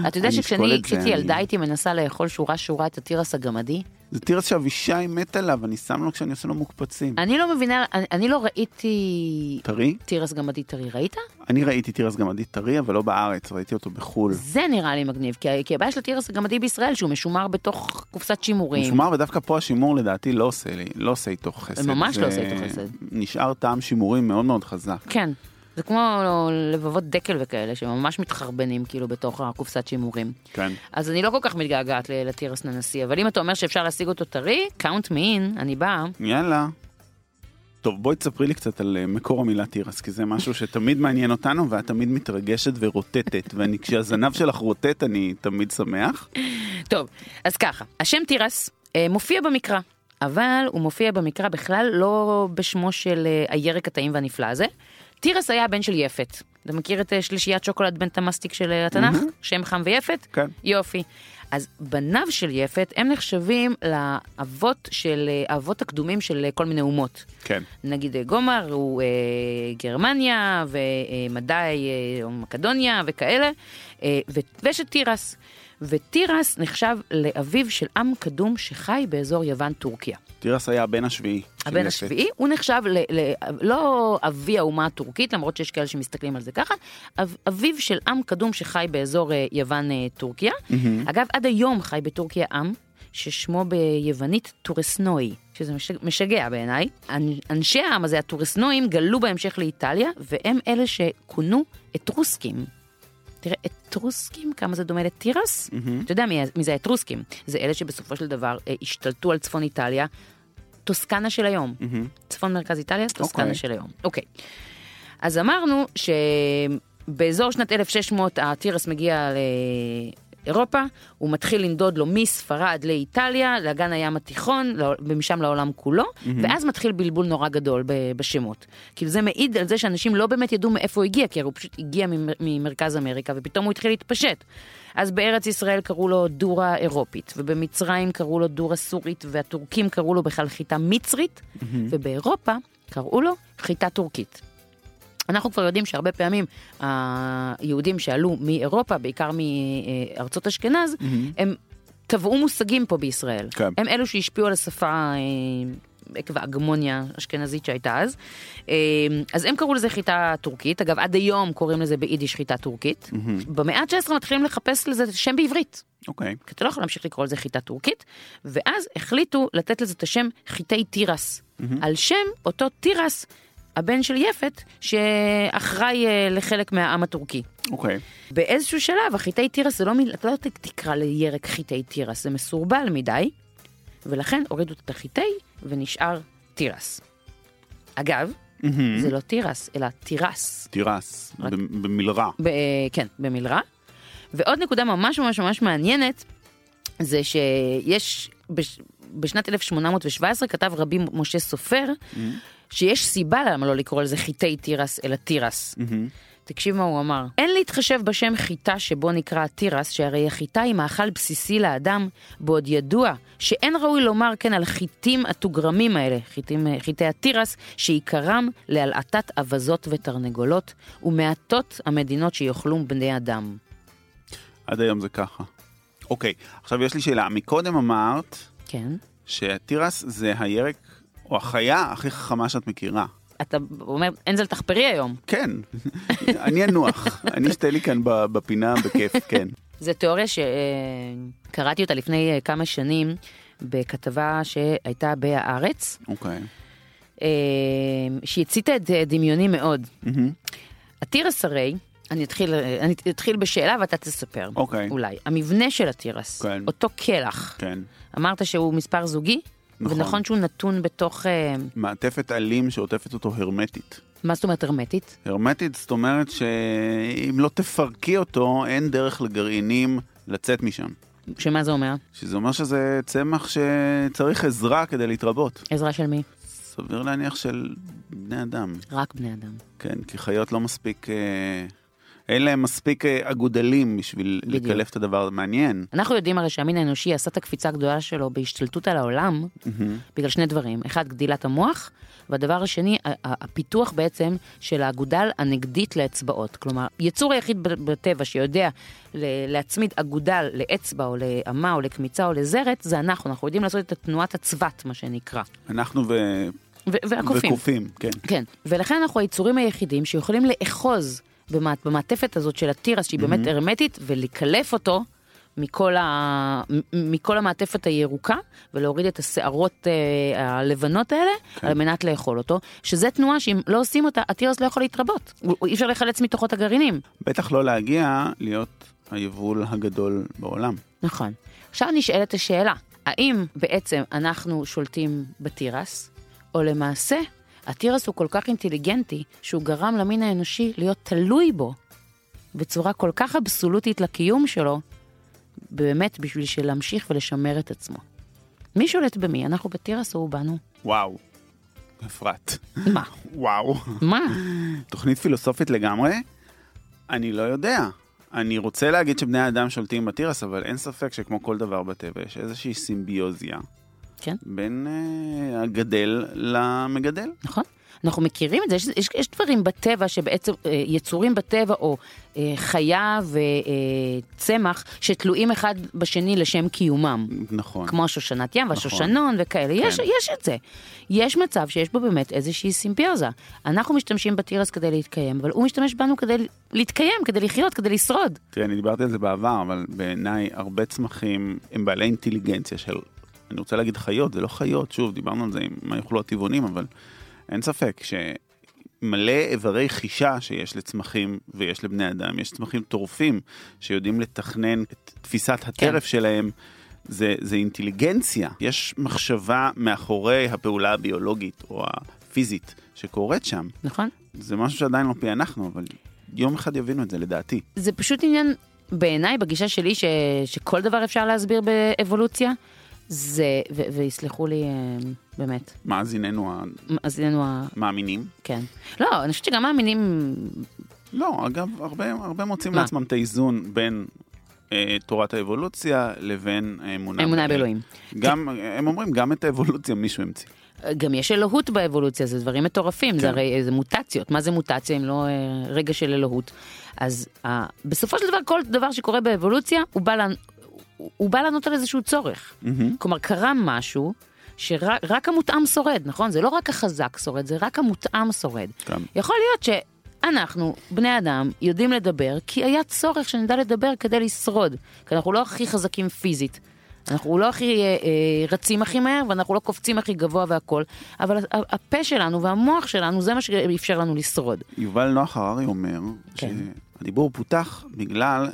אתה יודע אני שכשאני כשהייתי אני- ילדה הייתי מנסה לאכול שורה שורה את התירס הגמדי? זה תירס שאבישי מת עליו, אני שם לו כשאני עושה לו מוקפצים. אני לא מבינה, אני, אני לא ראיתי טרי? תירס גמדי טרי, ראית? אני ראיתי תירס גמדי טרי, אבל לא בארץ, ראיתי אותו בחו"ל. זה נראה לי מגניב, כי, כי הבעיה של התירס הגמדי בישראל שהוא משומר בתוך קופסת שימורים. משומר, ודווקא פה השימור לדעתי לא עושה לי, לא עושה איתו חסד. ממש לא זה עושה איתו חסד. נשאר טעם שימורים מאוד מאוד חזק. כן. זה כמו לבבות דקל וכאלה שממש מתחרבנים כאילו בתוך הקופסת שימורים. כן. אז אני לא כל כך מתגעגעת לתירס ננסי, אבל אם אתה אומר שאפשר להשיג אותו טרי, me in, אני באה. יאללה. טוב, בואי תספרי לי קצת על אה, מקור המילה תירס, כי זה משהו שתמיד מעניין אותנו, ואת תמיד מתרגשת ורוטטת, ואני, כשהזנב שלך רוטט, אני תמיד שמח. טוב, אז ככה, השם תירס אה, מופיע במקרא, אבל הוא מופיע במקרא בכלל לא בשמו של אה, הירק הטעים והנפלא הזה. תירס היה הבן של יפת. אתה מכיר את אה, שלישיית שוקולד בן תמסטיק של אה, התנ"ך? מהמם. שם חם ויפת? כן. יופי. אז בניו של יפת הם נחשבים לאבות של, אה, האבות הקדומים של כל מיני אומות. כן. נגיד גומר הוא אה, גרמניה ומדי אה, מקדוניה וכאלה, אה, ויש את תירס. ותירס נחשב לאביו של עם קדום שחי באזור יוון טורקיה. תירס היה הבן השביעי. הבן. השביעי, הוא נחשב ל, ל, לא אבי האומה הטורקית, למרות שיש כאלה שמסתכלים על זה ככה, אב, אביו של עם קדום שחי באזור אה, יוון אה, טורקיה. אגב, עד היום חי בטורקיה עם ששמו ביוונית טורסנוי, שזה משג, משגע בעיניי. אנ- אנשי העם הזה, הטורסנואים, גלו בהמשך לאיטליה, והם אלה שכונו אתרוסקים. תראה, אתרוסקים, כמה זה דומה לתירס? אתה יודע מי, מי זה האתרוסקים? זה אלה שבסופו של דבר אה, השתלטו על צפון איטליה, טוסקנה של היום. צפון מרכז איטליה, טוסקנה אוקיי. של היום. אוקיי. אז אמרנו שבאזור שנת 1600 התירס מגיע לאירופה, הוא מתחיל לנדוד לו מספרד לאיטליה, לאגן הים התיכון, ומשם לעולם כולו, ואז מתחיל בלבול נורא גדול בשמות. כאילו זה מעיד על זה שאנשים לא באמת ידעו מאיפה הוא הגיע, כי הוא פשוט הגיע ממ- ממרכז אמריקה, ופתאום הוא התחיל להתפשט. אז בארץ ישראל קראו לו דורה אירופית, ובמצרים קראו לו דורה סורית, והטורקים קראו לו בכלל חיטה מצרית, ובאירופה קראו לו חיטה טורקית. אנחנו כבר יודעים שהרבה פעמים היהודים שעלו מאירופה, בעיקר מארצות אשכנז, הם טבעו מושגים פה בישראל. כן. הם אלו שהשפיעו על השפה אה, עקב ההגמוניה האשכנזית שהייתה אז. אה, אז הם קראו לזה חיטה טורקית, אגב עד היום קוראים לזה ביידיש חיטה טורקית. במאה ה-19 מתחילים לחפש לזה שם בעברית. אוקיי. כי אתה לא יכול להמשיך לקרוא לזה חיטה טורקית, ואז החליטו לתת לזה את השם חיטי תירס, על שם אותו תירס, הבן של יפת, שאחראי אה, לחלק מהעם הטורקי. אוקיי. באיזשהו שלב, החיטי תירס זה לא מילה, אתה לא תקרא לירק חיטי תירס, זה מסורבל מדי, ולכן הורידו את החיטי ונשאר תירס. אגב, זה לא תירס, אלא תירס. תירס, רק- במלרע. ב- כן, במלרע. ועוד נקודה ממש ממש ממש מעניינת, זה שיש, בש, בשנת 1817 כתב רבי משה סופר, שיש סיבה למה לא לקרוא לזה חיטי תירס, אלא תירס. תקשיב מה הוא אמר. אין להתחשב בשם חיטה שבו נקרא התירס, שהרי החיטה היא מאכל בסיסי לאדם, בעוד ידוע שאין ראוי לומר כן על חיטים התוגרמים האלה, חיטים, אה, חיטי התירס, שעיקרם להלעטת אבזות ותרנגולות, ומעטות המדינות שיאכלו בני אדם. עד היום זה ככה. אוקיי, עכשיו יש לי שאלה. מקודם אמרת כן. שהתירס זה הירק או החיה הכי חכמה שאת מכירה. אתה אומר, אנזל תחפרי היום. כן, אני אנוח, אני אשתה לי כאן בפינה בכיף, כן. זו תיאוריה שקראתי אותה לפני אה, כמה שנים בכתבה שהייתה בהארץ, אוקיי. אה, שהציתה את אה, דמיוני מאוד. התירס הרי, אני אתחיל, אני אתחיל בשאלה ואתה תספר. אוקיי. אולי. המבנה של התירס, כן. אותו קלח, כן. אמרת שהוא מספר זוגי? נכון. ונכון שהוא נתון בתוך, אה, מעטפת עלים שעוטפת אותו הרמטית. מה זאת אומרת הרמטית? הרמטית זאת אומרת שאם לא תפרקי אותו, אין דרך לגרעינים לצאת משם. שמה זה אומר? שזה אומר שזה צמח שצריך עזרה כדי להתרבות. עזרה של מי? סביר להניח של בני אדם. רק בני אדם. כן, כי חיות לא מספיק... אה, אין להם מספיק אה, אגודלים בשביל בדיוק. לקלף את הדבר המעניין. אנחנו יודעים הרי שהמין האנושי עשה את הקפיצה הגדולה שלו בהשתלטות על העולם, בגלל שני דברים. אחד, גדילת המוח, והדבר השני, הפיתוח בעצם של האגודל הנגדית לאצבעות. כלומר, יצור היחיד בטבע שיודע להצמיד אגודל לאצבע או לאמה או לקמיצה או לזרת, זה אנחנו. אנחנו יודעים לעשות את תנועת הצבת, מה שנקרא. אנחנו ו... ו- והקופים. וקופים, כן. כן, ולכן אנחנו היצורים היחידים שיכולים לאחוז במעטפת הזאת של התירס, שהיא באמת הרמטית, ולקלף אותו מכל, ה, מכל המעטפת הירוקה, ולהוריד את השערות אה, הלבנות האלה, כן. על מנת לאכול אותו, שזה תנועה שאם לא עושים אותה, התירס לא יכול להתרבות. אי אפשר לחלץ מתוכו את הגרעינים. בטח לא להגיע להיות היבול הגדול בעולם. נכון. עכשיו נשאלת השאלה, האם בעצם אנחנו שולטים בתירס, או למעשה התירס הוא כל כך אינטליגנטי שהוא גרם למין האנושי להיות תלוי בו בצורה כל כך אבסולוטית לקיום שלו, באמת בשביל להמשיך ולשמר את עצמו. מי שולט במי? אנחנו בתירס או הוא בנו? וואו. אפרת. מה? וואו. מה? תוכנית פילוסופית לגמרי? אני לא יודע. אני רוצה להגיד שבני האדם שולטים בתירס, אבל אין ספק שכמו כל דבר בטבע, יש איזושהי סימביוזיה כן, בין אה, הגדל למגדל. נכון. אנחנו מכירים את זה, יש, יש, יש דברים בטבע שבעצם, אה, יצורים בטבע או אה, חיה וצמח שתלויים אחד בשני לשם קיומם. נכון. כמו השושנת ים והשושנון וכאלה, יש, כן. יש את זה. יש מצב שיש בו באמת איזושהי סימביוזה. אנחנו משתמשים בתירס כדי להתקיים, אבל הוא משתמש בנו כדי להתקיים, כדי לחיות, כדי לשרוד. תראה, אני דיברתי על זה בעבר, אבל בעיניי הרבה צמחים הם בעלי אינטליגנציה של, אני רוצה להגיד חיות, זה לא חיות, שוב, דיברנו על זה עם מה יאכלו הטבעונים, אבל אין ספק שמלא איברי חישה שיש לצמחים ויש לבני אדם, יש צמחים טורפים שיודעים לתכנן את תפיסת הטרף כן. שלהם. זה, זה אינטליגנציה, יש מחשבה מאחורי הפעולה הביולוגית או הפיזית שקורית שם. נכון? זה משהו שעדיין לא פענחנו, אבל יום אחד יבינו את זה לדעתי. זה פשוט עניין, בעיניי, בגישה שלי, ש, שכל דבר אפשר להסביר באבולוציה, זה, ו, ויסלחו לי, אה, באמת, מאזיננו מאזיננו ה... המאמינים. כן. לא, אני חושבת שגם מאמינים, לא, אגב, הרבה, הרבה מוצאים מה? לעצמם את האיזון בין אה, תורת האבולוציה לבין האמונה. אמונה באל. באלוהים. גם, הם אומרים, גם את האבולוציה מישהו המציא. גם יש אלוהות באבולוציה, זה דברים מטורפים, כן. זה הרי זה מוטציות, מה זה מוטציה אם לא אה, רגע של אלוהות? אז אה, בסופו של דבר כל דבר שקורה באבולוציה, הוא בא, לענ... הוא- הוא בא לענות על איזשהו צורך. מהמם. כלומר, קרה משהו שרק רק המותאם שורד, נכון? זה לא רק החזק שורד, זה רק המותאם שורד. כן. יכול להיות שאנחנו, בני אדם, יודעים לדבר, כי היה צורך שנדע לדבר כדי לשרוד. כי אנחנו לא הכי חזקים פיזית. אנחנו לא הכי אה, אה, רצים הכי מהר, ואנחנו לא קופצים הכי גבוה והכל, אבל הפה שלנו והמוח שלנו, זה מה שאפשר לנו לשרוד. יובל נוח הררי אומר כן. שהדיבור פותח בגלל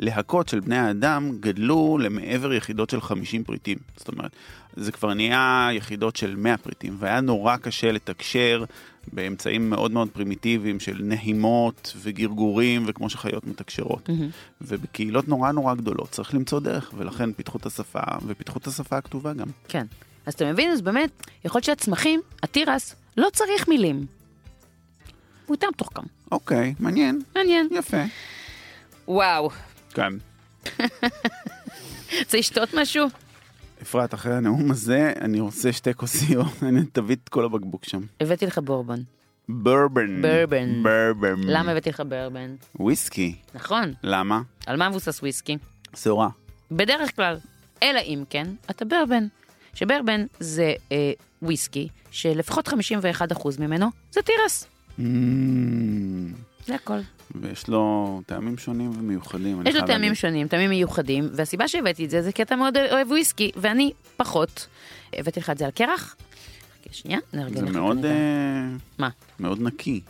שהלהקות של בני האדם גדלו למעבר יחידות של 50 פריטים. זאת אומרת, זה כבר נהיה יחידות של 100 פריטים, והיה נורא קשה לתקשר באמצעים מאוד מאוד פרימיטיביים של נהימות וגרגורים, וכמו שחיות מתקשרות. ובקהילות נורא נורא גדולות צריך למצוא דרך, ולכן פיתחו את השפה, ופיתחו את השפה הכתובה גם. כן. אז אתה מבין, אז באמת, יכול להיות שהצמחים, התירס, לא צריך מילים. הוא יותר מתוחכם. אוקיי, מעניין, מעניין. יפה. וואו. כן. רוצה לשתות משהו? אפרת, אחרי הנאום הזה, אני רוצה שתי כוסיות, אני תביא את כל הבקבוק שם. הבאתי לך בורבון. ברבן. ברבן. ברבן. למה הבאתי לך ברבן? וויסקי. נכון. למה? על מה מבוסס וויסקי? שעורה. בדרך כלל. אלא אם כן, אתה ברבן. שברבן זה אה, וויסקי שלפחות 51% ממנו זה תירס. Mm, זה הכל. ויש לו טעמים שונים ומיוחדים. יש לו טעמים להגיד. שונים, טעמים מיוחדים, והסיבה שהבאתי את זה זה כי אתה מאוד אוהב וויסקי, ואני פחות. הבאתי לך את זה על קרח. שנייה, נארגן זה לך מאוד, כאן את ה- אה, מה? מאוד נקי.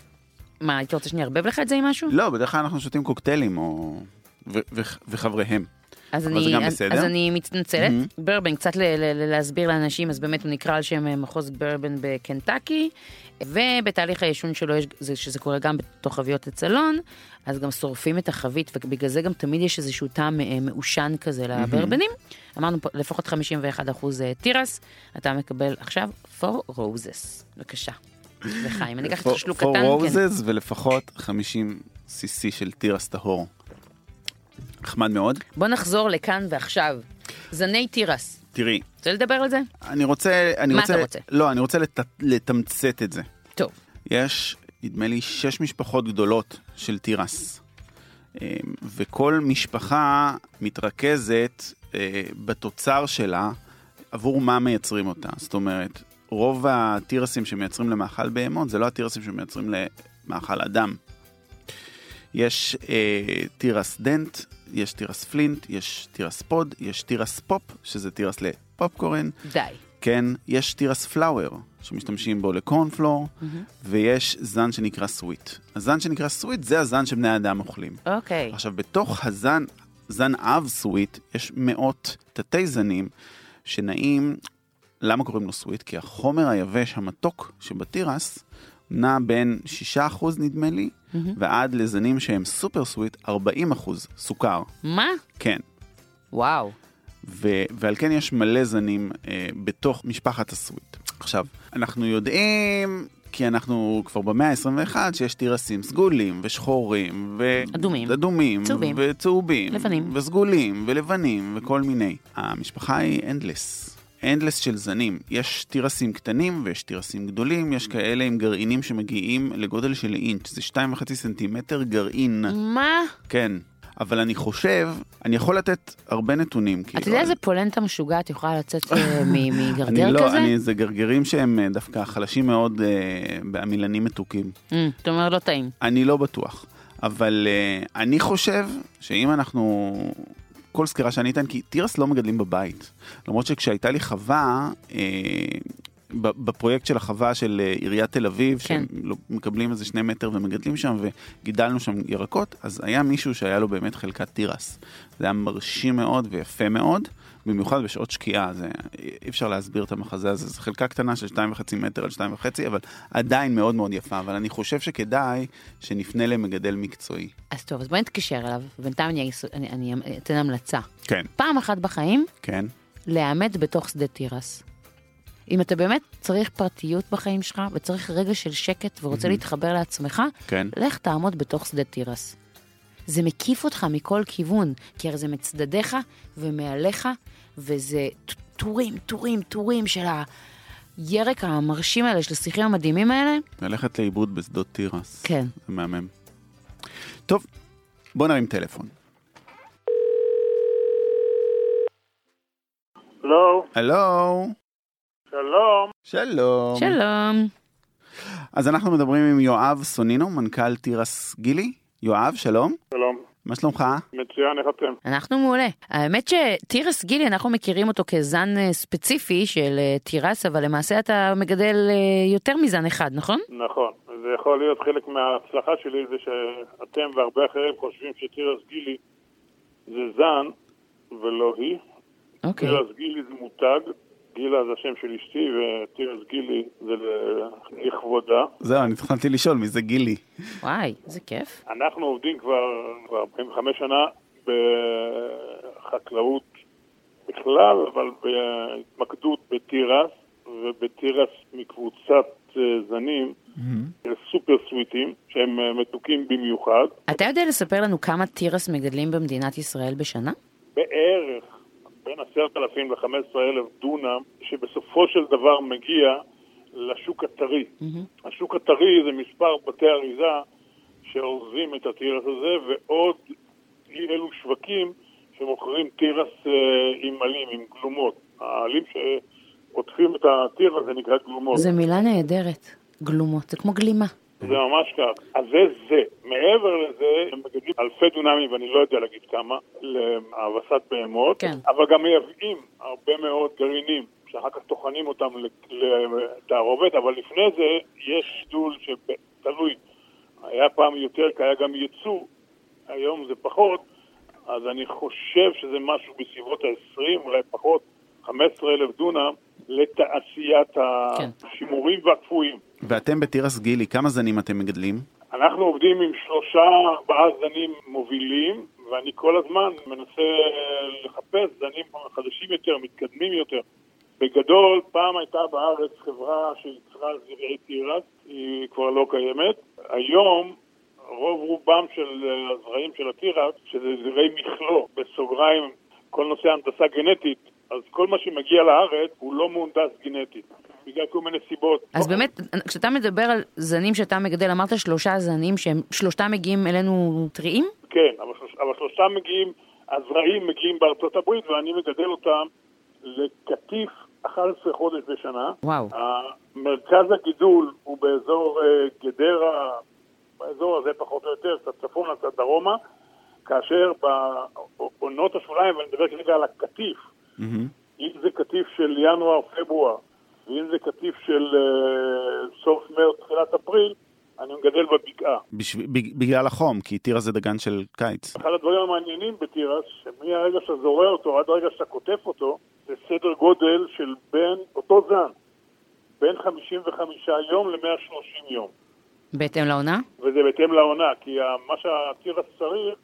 מה, היית רוצה שאני אערבב לך את זה עם משהו? לא, בדרך כלל אנחנו שותים קוקטיילים, או... ו- ו- וחבריהם. אז אני, זה אז? אז אני מתנצלת. Mhm. ברבן, קצת ל- ל- ל- להסביר לאנשים, אז באמת הוא נקרא על שם אה, מחוז ברבן בקנטקי, ובתהליך העישון שלו, יש, זה, שזה קורה גם בתוך חביות הצלון, אז גם שורפים את החבית, ובגלל זה גם תמיד יש איזשהו טעם אה, מעושן כזה לברבנים. אמרנו פה לפחות 51 אחוז תירס, אתה מקבל עכשיו 4 roses. בבקשה. לחיים, אני אקח את שלוק Four קטן, כן. roses ולפחות 50 cc של תירס טהור. נחמד מאוד. בוא נחזור לכאן ועכשיו. זני תירס. תראי, רוצה לדבר על זה? אני רוצה... אני מה רוצה, אתה רוצה? לא, אני רוצה לת, לתמצת את זה. טוב. יש, נדמה לי, שש משפחות גדולות של תירס. אה, וכל משפחה מתרכזת אה, בתוצר שלה עבור מה מייצרים אותה. זאת אומרת, רוב התירסים שמייצרים למאכל בהמות זה לא התירסים שמייצרים למאכל אדם. יש אה, תירס dent, יש תירס flint, יש תירס pod, יש תירס פופ, שזה תירס לפופקורן, די. כן, יש תירס flour, שמשתמשים בו לקורנפלור, ויש זן שנקרא sweet. הזן שנקרא sweet זה הזן שבני אדם אוכלים. אוקיי. עכשיו, בתוך הזן, זן אב sweet, יש מאות תתי זנים שנעים, למה קוראים לו sweet? כי החומר היבש המתוק שבתירס נע בין 6% נדמה לי, ועד לזנים שהם super sweet, 40% סוכר. מה? כן. וואו. ו- ועל כן יש מלא זנים אה, בתוך משפחת ה sweet. עכשיו, אנחנו יודעים, כי אנחנו כבר במאה ה-21, שיש תירסים סגולים ושחורים ו... אדומים. אדומים. צהובים. וצהובים. לבנים. וסגולים ולבנים וכל מיני. המשפחה היא endless. אנדלס של זנים. יש תירסים קטנים ויש תירסים גדולים, יש כאלה עם גרעינים שמגיעים לגודל של אינץ', זה 2.5 סנטימטר גרעין. מה? כן. אבל אני חושב, אני יכול לתת הרבה נתונים. אתה יודע איזה פולנטה משוגעת יכולה לצאת אה, אני מגרגר לא, כזה? אני, זה גרגרים שהם אה, דווקא חלשים מאוד אה, בעמילנים מתוקים. אה, אתה אומר לא טעים. אני לא בטוח. אבל אה, אני חושב שאם אנחנו... כל סקירה שאני אתן, כי תירס לא מגדלים בבית. למרות שכשהייתה לי חווה, אה, בפרויקט של החווה של אה, עיריית תל אביב, כן. שהם לא- איזה שני מטר ומגדלים שם, וגידלנו שם ירקות, אז היה מישהו שהיה לו באמת חלקת תירס. זה היה מרשים מאוד ויפה מאוד, במיוחד בשעות שקיעה, זה, אי אפשר להסביר את המחזה הזה, זו חלקה קטנה של 2.5 מטר על 2.5, אבל עדיין מאוד מאוד יפה, אבל אני חושב שכדאי שנפנה למגדל מקצועי. אז טוב, אז בוא נתקשר אליו, ובינתיים אני, אני, אני אתן המלצה. כן. פעם אחת בחיים, כן. לאמת בתוך שדה תירס. אם אתה באמת צריך פרטיות בחיים שלך, וצריך רגע של שקט ורוצה להתחבר לעצמך, כן. לך תעמוד בתוך שדה תירס. זה מקיף אותך מכל כיוון, כי הרי זה מצדדיך ומעליך, וזה טורים, טורים, טורים של הירק המרשים האלה, של השיחים המדהימים האלה. ללכת לאיבוד בשדות תירס. כן. זה מהמם. טוב, בוא נרים טלפון. הלו, הלו, שלום. שלום. שלום. אז אנחנו מדברים עם יואב סונינו, מנכ"ל תירס גילי. יואב, שלום. שלום. מה שלומך? מצוין, איך אתם? אנחנו מעולה. האמת שתירס גילי, אנחנו מכירים אותו כזן אה, ספציפי של אה, תירס, אבל למעשה אתה מגדל אה, יותר מזן אחד, נכון? נכון. זה יכול להיות חלק מההצלחה שלי, זה שאתם והרבה אחרים חושבים שתירס גילי זה זן ולא היא. אוקיי. תירס גילי זה מותג, גילה זה השם של אשתי, ותירס גילי זה לכבודה. זהו, אני תכננתי לשאול, מי זה גילי? וואי, איזה כיף. אנחנו עובדים כבר, כבר 45 שנה בחקלאות בכלל, אבל בהתמקדות בתירס, ובתירס מקבוצת אה, זנים, סופר סוויטים, שהם אה, מתוקים במיוחד. אתה יודע לספר לנו כמה תירס מגדלים במדינת ישראל בשנה? בערך בין 10,000 ל-15,000 דונם, שבסופו של דבר מגיע לשוק הטרי. השוק הטרי זה מספר בתי אריזה שאורזים את התירס הזה, ועוד אי אלו שווקים שמוכרים תירס אה, עם עלים, עם גלומות. העלים שעוטפים את התירס זה נקרא גלומות. זו מילה נהדרת. גלומות, זה כמו גלימה. זה ממש כך. אז זה זה. מעבר לזה, הם מגדלים אלפי דונמים, ואני לא יודע להגיד כמה, להאבסת בהמות, כן. אבל גם מייבאים הרבה מאוד גרעינים, שאחר כך טוחנים אותם לתערובת, אבל לפני זה יש גידול שתלוי. היה פעם יותר, כי היה גם ייצוא, היום זה פחות, אז אני חושב שזה משהו בסביבות ה-20, אולי פחות, 15 אלף דונם לתעשיית כן. השימורים והקפואים. ואתם בתירס גילי, כמה זנים אתם מגדלים? אנחנו עובדים עם שלושה, ארבעה זנים מובילים, ואני כל הזמן מנסה לחפש זנים חדשים יותר, מתקדמים יותר. בגדול, פעם הייתה בארץ חברה שייצרה זרעי תירס, היא כבר לא קיימת. היום רוב רובם של הזרעים של התירס, שזה זרעי מכלוא, בסוגריים, כל נושא הנדסה גנטית, אז כל מה שמגיע לארץ הוא לא מהונדס גנטית, בגלל כל מיני סיבות. אז באמת, כשאתה מדבר על זנים שאתה מגדל, אמרת שלושה זנים שהם שלושתם מגיעים אלינו טריים? כן, אבל, שלוש, אבל שלושתם מגיעים, הזרעים מגיעים בארצות הברית ואני מגדל אותם לקטיף 11 חודש בשנה. וואו. מרכז הגידול הוא באזור uh, גדרה, באזור הזה פחות או יותר, קצת צפונה, קצת דרומה, כאשר בעונות השוליים, ואני מדבר כרגע על הקטיף. אם זה קטיף של ינואר-פברואר, ואם זה קטיף של uh, סוף מרץ, תחילת אפריל, אני מגדל בבקעה. בשב... בגלל החום, כי תירס זה דגן של קיץ. אחד הדברים המעניינים בתירס, שמהרגע שאתה זורע אותו עד הרגע שאתה קוטף אותו, זה סדר גודל של בין, אותו זן, בין 55 יום ל-130 יום. בהתאם לעונה? וזה בהתאם לעונה, כי מה שהתירס צריך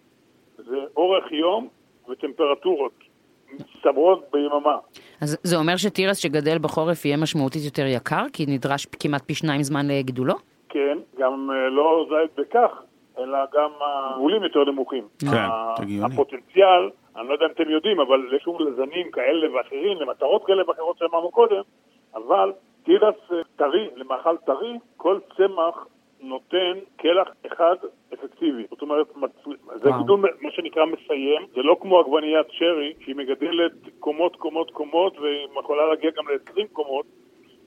זה אורך יום וטמפרטורות מצטברות ביממה. אז זה אומר שתירס שגדל בחורף יהיה משמעותית יותר יקר? כי נדרש כמעט פי שניים זמן לגידולו? כן, גם אה, לא זית בכך, אלא גם הגבולים יותר נמוכים. כן, הגיוני. הפוטנציאל, אני לא יודע אם אתם יודעים, אבל יש שוב לזנים כאלה ואחרים, למטרות כאלה ואחרות שאמרנו קודם, אבל תירס אה, טרי, למאכל טרי, כל צמח נותן קלח אחד אפקטיבי. זאת אומרת, זה גידול, מה שנקרא מסיים, זה לא כמו עגבניית שרי, שהיא מגדלת קומות, קומות, קומות, והיא יכולה להגיע גם ל-20 קומות,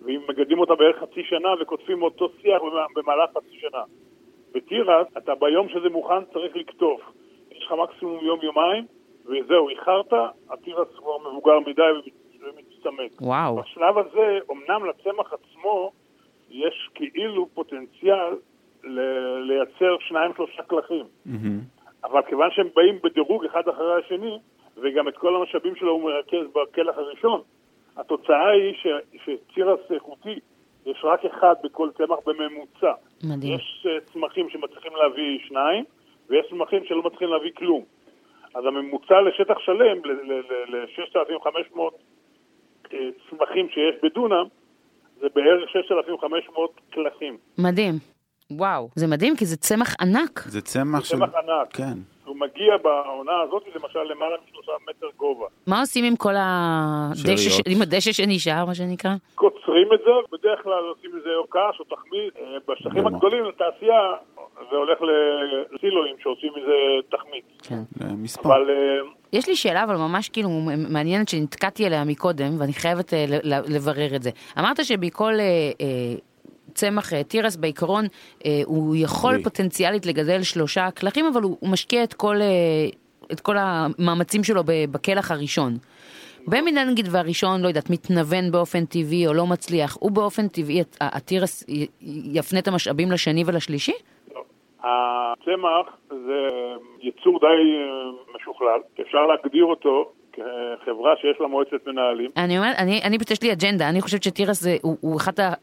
ואם מגדלים אותה בערך חצי שנה וקוטפים אותו שיח במהלך חצי שנה. בתירס, אתה ביום שזה מוכן צריך לקטוף. יש לך מקסימום יום-יומיים, וזהו, איחרת, התירס כבר מבוגר מדי ומצטמק. וואו. בשלב הזה, אמנם לצמח עצמו יש כאילו פוטנציאל ל- לייצר שניים-שלושה קלחים. Mm-hmm. אבל כיוון שהם באים בדירוג אחד אחרי השני, וגם את כל המשאבים שלו הוא מרכז בקלח הראשון, התוצאה היא ש- שצירס איכותי, יש רק אחד בכל צמח בממוצע. מדהים. יש uh, צמחים שמצליחים להביא שניים, ויש צמחים שלא מצליחים להביא כלום. אז הממוצע לשטח שלם, ל-6,500 uh, צמחים שיש בדונם, זה בערך 6,500 קלחים. מדהים. וואו, זה מדהים כי זה צמח ענק. זה צמח של... צמח ענק. כן. הוא מגיע בעונה הזאת למשל למעלה משלושה מטר גובה. מה עושים עם כל הדשא, ש... עם הדשא שנשאר, מה שנקרא? קוצרים את זה, בדרך כלל עושים מזה או קש או תחמית. אה, בשטחים הגדולים לתעשייה זה הולך לסילואים שעושים מזה תחמית. כן. מספר. אבל... אה, יש לי שאלה אבל ממש כאילו מעניינת שנתקעתי עליה מקודם ואני חייבת אה, לברר את זה. אמרת שבכל צמח תירס בעיקרון הוא יכול לי. פוטנציאלית לגדל שלושה קלחים אבל הוא, הוא משקיע את כל, את כל המאמצים שלו בקלח הראשון. במידה נגיד והראשון, לא יודעת, מתנוון באופן טבעי או לא מצליח, הוא באופן טבעי, התירס יפנה את המשאבים לשני ולשלישי? הצמח זה יצור די אה, משוכלל, אפשר להגדיר אותו כחברה שיש לה מועצת מנהלים. אני אומרת, אני, אני פשוט יש לי אג'נדה, אני חושבת שתירס זה, הוא, הוא אחד, ה,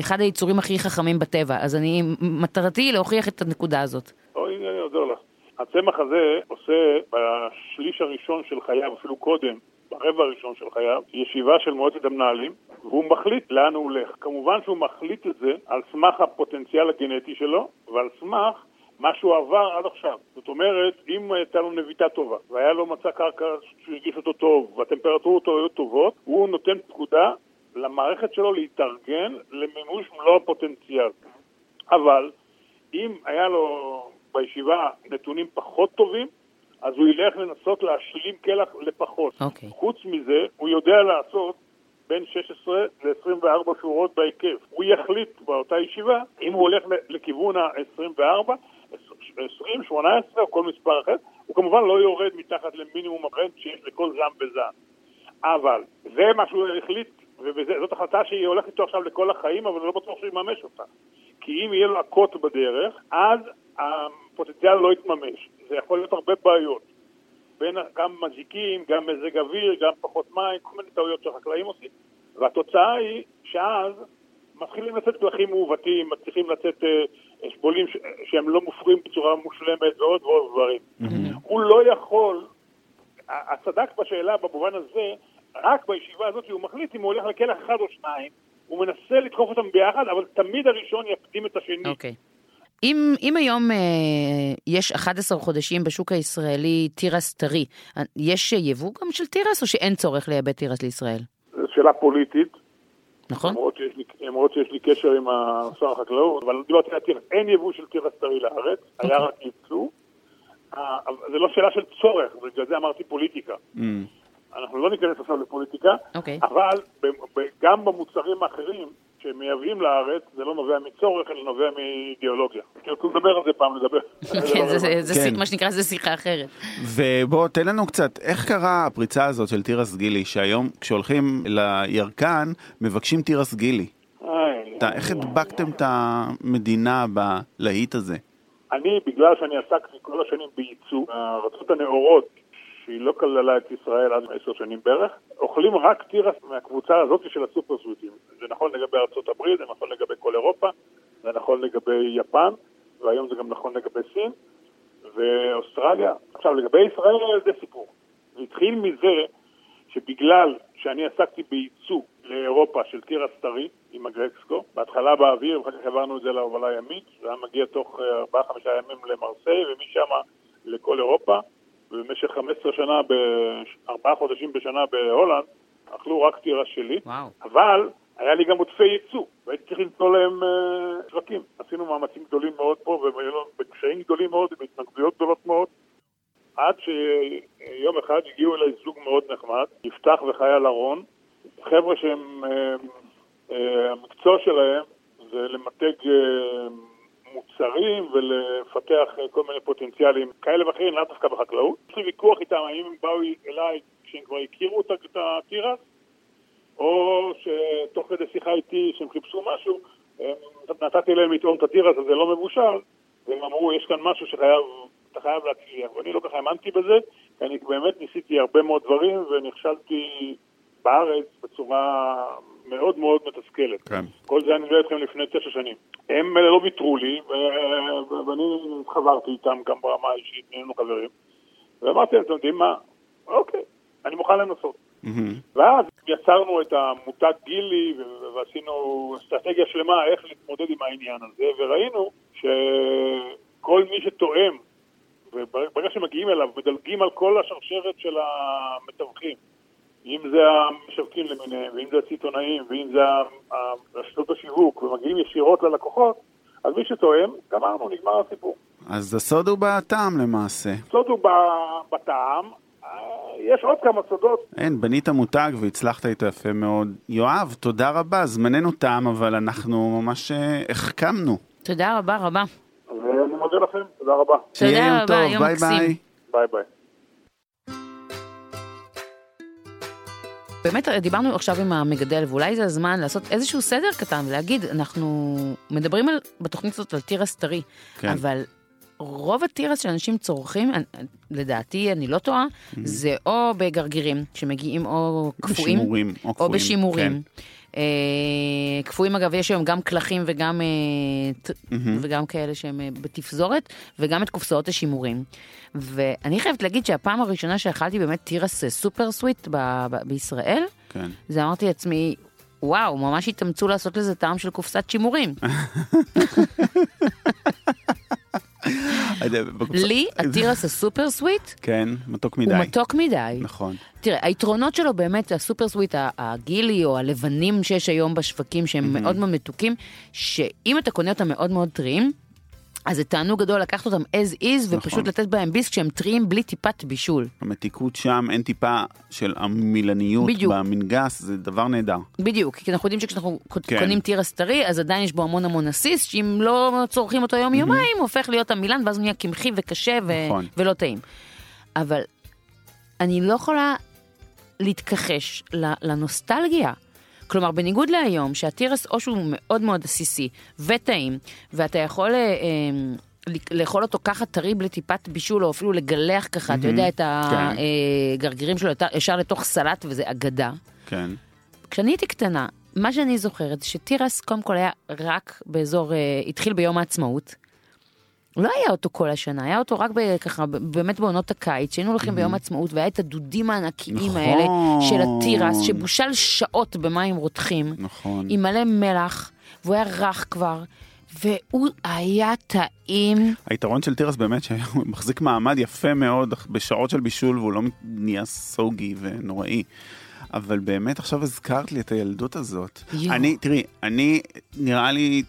אחד היצורים הכי חכמים בטבע, אז אני, מטרתי להוכיח את הנקודה הזאת. או, הנה, אני עוזר לך. הצמח הזה עושה בשליש הראשון של חייו, אפילו קודם, ברבע הראשון של חייו, ישיבה של מועצת המנהלים, והוא מחליט לאן הוא הולך. כמובן שהוא מחליט את זה על סמך הפוטנציאל הגנטי שלו, ועל סמך מה שהוא עבר עד עכשיו. זאת אומרת, אם הייתה לו נביטה טובה, והיה לו מצע קרקע שהרגיש אותו טוב, והטמפרטורות היו טובות, הוא נותן פקודה למערכת שלו להתארגן למימוש מלוא הפוטנציאל. אבל אם היה לו בישיבה נתונים פחות טובים, אז הוא ילך לנסות להשלים קלח לפחות. Okay. אוקיי. חוץ מזה, הוא יודע לעשות בין 16 ל-24 שורות בהיקף. הוא יחליט באותה ישיבה אם הוא הולך לכיוון ה-24, 20, 18 או כל מספר אחר, הוא כמובן לא יורד מתחת למינימום הרנט שיש לכל זן וזן. אבל זה מה שהוא החליט, וזאת החלטה שהיא הולכת איתו עכשיו לכל החיים, אבל לא בטוח שהוא יממש אותה. כי אם יהיה לו עקות בדרך, אז הפוטנציאל לא יתממש. זה יכול להיות הרבה בעיות. בין גם מזיקים, גם מזג אוויר, גם פחות מים, כל מיני טעויות שהחקלאים עושים. והתוצאה היא שאז מתחילים לצאת פלחים מעוותים, מצליחים לצאת אה, שבולים ש... שהם לא מופרים בצורה מושלמת ועוד ועוד דברים. Mm-hmm. הוא לא יכול, הצדק בשאלה במובן הזה, רק בישיבה הזאת הוא מחליט אם הוא הולך לכלא אחד או שניים, הוא מנסה לדחוף אותם ביחד, אבל תמיד הראשון יקדים את השני. אוקיי. אם, אם היום אה, יש 11 חודשים בשוק הישראלי תירס טרי, יש יבוא גם של תירס או שאין צורך לייבא תירס לישראל? זו שאלה פוליטית. נכון. למרות שיש לי, למרות שיש לי קשר עם שר החקלאות, אבל דיברתי על תירס, אין יבוא של תירס טרי לארץ, okay. היה רק ייצוא. זה לא שאלה של צורך, בגלל זה אמרתי פוליטיקה. Mm. אנחנו לא ניכנס עכשיו לפוליטיקה, okay. אוקיי. אבל גם במוצרים האחרים שמייבאים לארץ, זה לא נובע מצורך, אלא נובע מאידיאולוגיה. תרצו לדבר על זה פעם, לדבר. כן, זה כן. מה שנקרא, זה שיחה אחרת. ובוא, תן לנו קצת, איך קרה הפריצה הזאת של תירס גילי, שהיום כשהולכים לירקן, מבקשים תירס גילי? איך הדבקתם את המדינה בלהיט הזה? אני, בגלל שאני עסקתי כל השנים בייצוא, הארצות הנאורות שהיא לא כללה את ישראל עד עשר שנים בערך, אוכלים רק תירס מהקבוצה הזאת של הסופר סוויטים. זה נכון לגבי ארצות הברית, זה נכון לגבי כל אירופה, זה נכון לגבי יפן, והיום זה גם נכון לגבי סין ואוסטרליה. עכשיו, לגבי ישראל זה סיפור. זה התחיל מזה שבגלל שאני עסקתי בייצוא לאירופה של תירס טרי עם הגרקסקו, בהתחלה באוויר, ואחר כך העברנו את זה להובלה ימית, זה היה מגיע תוך 4-5 ימים למרסיי, ומשם לכל אירופה. ובמשך 15 שנה, בארבעה חודשים בשנה בהולנד, אכלו רק תירס שלי. וואו. אבל היה לי גם עודפי ייצוא, והייתי צריך למצוא להם uh, שווקים. עשינו מאמצים גדולים מאוד פה, ובקשיים גדולים מאוד, ובהתנגדויות גדולות מאוד, עד שיום אחד הגיעו אליי זוג מאוד נחמד, יפתח וחיה ארון, חבר'ה שהם, uh, uh, המקצוע שלהם זה למתג... Uh, מוצרים ולפתח כל מיני פוטנציאלים כאלה ואחרים, לאו דווקא בחקלאות. יש לי ויכוח איתם האם הם באו אליי כשהם כבר הכירו את התירס, או שתוך כדי שיחה איתי שהם חיפשו משהו, נתתי להם לטעום את התירס הזה לא מבושל, והם אמרו יש כאן משהו שחייב, אתה חייב להצליח. ואני לא ככה האמנתי בזה, כי אני באמת ניסיתי הרבה מאוד דברים ונכשלתי בארץ בצורה מאוד מאוד מתסכלת. כן. כל זה אני מדבר איתכם לפני תשע שנים. הם לא ויתרו לי, ואני חברתי איתם גם ברמה האישית, נהיינו חברים, ואמרתי להם, אתם יודעים מה? אוקיי, אני מוכן לנסות. ואז יצרנו את המותג גילי ועשינו אסטרטגיה שלמה איך להתמודד עם העניין הזה, וראינו שכל מי שתואם, וברגע שמגיעים אליו, מדלגים על כל השרשרת של המתווכים. אם זה המשווקים למיניהם, ואם זה הסיטונאים, ואם זה רשתות השיווק, ומגיעים ישירות ללקוחות, אז מי שטועם, גמרנו, נגמר הסיפור. אז הסוד הוא בטעם למעשה. הסוד הוא בטעם, יש עוד כמה סודות. אין, בנית מותג והצלחת איתו יפה מאוד. יואב, תודה רבה, זמננו תם, אבל אנחנו ממש אה, החכמנו. תודה רבה רבה. ואני מודה לכם, תודה רבה. תודה רבה, יום מקסים. ביי ביי. ביי. באמת דיברנו עכשיו עם המגדל, ואולי זה הזמן לעשות איזשהו סדר קטן ולהגיד, אנחנו מדברים על, בתוכנית הזאת על תירס טרי, כן. אבל רוב התירס שאנשים צורכים, לדעתי, אני לא טועה, mm-hmm. זה או בגרגירים, שמגיעים או קפואים, בשימורים, או, או בשימורים. כן. אה, קפואים אגב, יש היום גם קלחים וגם, mm-hmm. וגם כאלה שהם אה, בתפזורת, וגם את קופסאות השימורים. ואני חייבת להגיד שהפעם הראשונה שאכלתי באמת תירס סופר סוויט ב- ב- בישראל, כן. זה אמרתי לעצמי, וואו, ממש התאמצו לעשות לזה טעם של קופסת שימורים. לי התירס הסופר סוויט, כן, מתוק מדי. הוא מתוק מדי. נכון. תראה, היתרונות שלו באמת, הסופר סוויט, הגילי או הלבנים שיש היום בשווקים, שהם מאוד מאוד מתוקים, שאם אתה קונה אותם מאוד מאוד טריים, אז זה תענוג גדול לקחת אותם as is נכון. ופשוט לתת בהם ביס כשהם טריים בלי טיפת בישול. המתיקות שם, אין טיפה של המילניות בדיוק. במנגס, זה דבר נהדר. בדיוק, כי אנחנו יודעים שכשאנחנו כן. קונים תירס טרי, אז עדיין יש בו המון המון עסיס, שאם לא צורכים אותו יום יומיים, הוא הופך להיות המילן, ואז הוא נהיה קמחי וקשה ו... נכון. ולא טעים. אבל אני לא יכולה להתכחש לנוסטלגיה כלומר, בניגוד להיום, שהתירס או שהוא מאוד מאוד עסיסי וטעים, ואתה יכול... אה, אה, לאכול אותו ככה טרי בלי טיפת בישול, או אפילו לגלח ככה, mm-hmm. אתה יודע, את הגרגירים כן. אה, שלו ישר לתוך סלט, וזה אגדה. כן. כשאני הייתי קטנה, מה שאני זוכרת זה שתירס קודם כל היה רק באזור, התחיל ביום העצמאות, לא היה אותו כל השנה, היה אותו רק ב- ככה, באמת בעונות הקיץ, שהיינו הולכים ביום העצמאות, והיה את הדודים הענקיים נכון. האלה של התירס, שבושל שעות במים רותחים, נכון. עם מלא מלח, והוא היה רך כבר, והוא היה טעים. היתרון של תירס באמת שהוא מחזיק מעמד יפה מאוד בשעות של בישול והוא לא נהיה סוגי ונוראי. אבל באמת עכשיו הזכרת לי את הילדות הזאת. יואו. אני, תראי, אני, נראה לי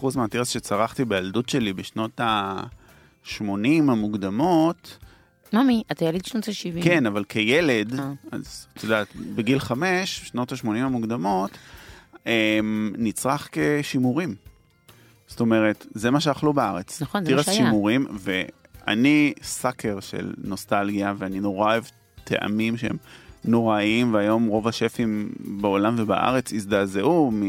99% מהתירס שצרכתי בילדות שלי בשנות ה-80 המוקדמות, ממי, אתה יליד שנות ה-70. כן, אבל כילד, אה. אז את יודעת, בגיל חמש, שנות ה-80 המוקדמות, הם נצרך כשימורים. זאת אומרת, זה מה שאכלו בארץ. נכון, זה מה תירס שהיה. שימורים, ואני סאקר של נוסטלגיה, ואני נורא אוהב טעמים שהם נוראיים, והיום רוב השפים בעולם ובארץ הזדעזעו מ...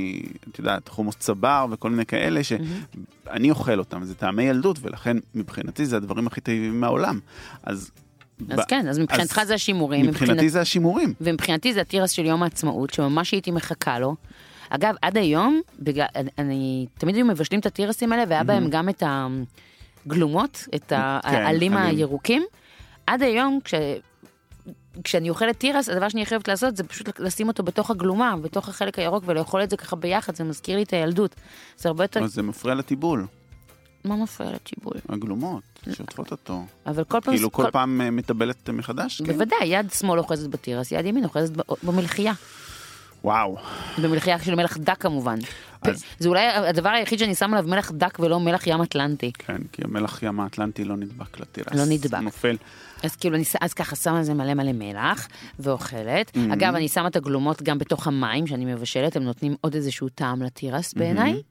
את יודעת, חומוס צבר וכל מיני כאלה, שאני אוכל אותם, זה טעמי ילדות, ולכן מבחינתי זה הדברים הכי טובים מהעולם. אז... אז ב- כן, אז מבחינתך אז זה השימורים. מבחינתי זה השימורים. ומבחינתי זה התירס של יום העצמאות, שממש הייתי מחכה לו. אגב, עד היום, בגלל, אני, תמיד היו מבשלים את התירסים האלה, והיה בהם גם את הגלומות, את כן, העלים עלים. הירוקים. עד היום, כש... כשאני אוכלת תירס, הדבר שאני חייבת לעשות זה פשוט לשים אותו בתוך הגלומה, בתוך החלק הירוק, ולאכול את זה ככה ביחד, זה מזכיר לי את הילדות. זה הרבה יותר... זה מפריע לטיבול, מה מפריע לטיבול? הגלומות שעוטפות אותו. אבל כל פעם... כאילו כל פעם אה, מטבלת מחדש? כן? בוודאי, יד שמאל אוחזת בתירס, יד ימין אוחזת במלחייה. וואו. במלחייה של מלח דק כמובן. אז- זה אולי הדבר היחיד שאני שמה עליו מלח דק ולא מלח ים אטלנטי. כן, כי המלח ים האטלנטי לא נדבק לתירס. לא נדבק. נופל. אז כאילו אני אז ככה שמה על זה מלא מלא מלח ואוכלת. Mm-hmm. אגב אני שמה את הגלומות גם בתוך המים שאני מבשלת, הם נותנים עוד איזשהו טעם לתירס בעיניי,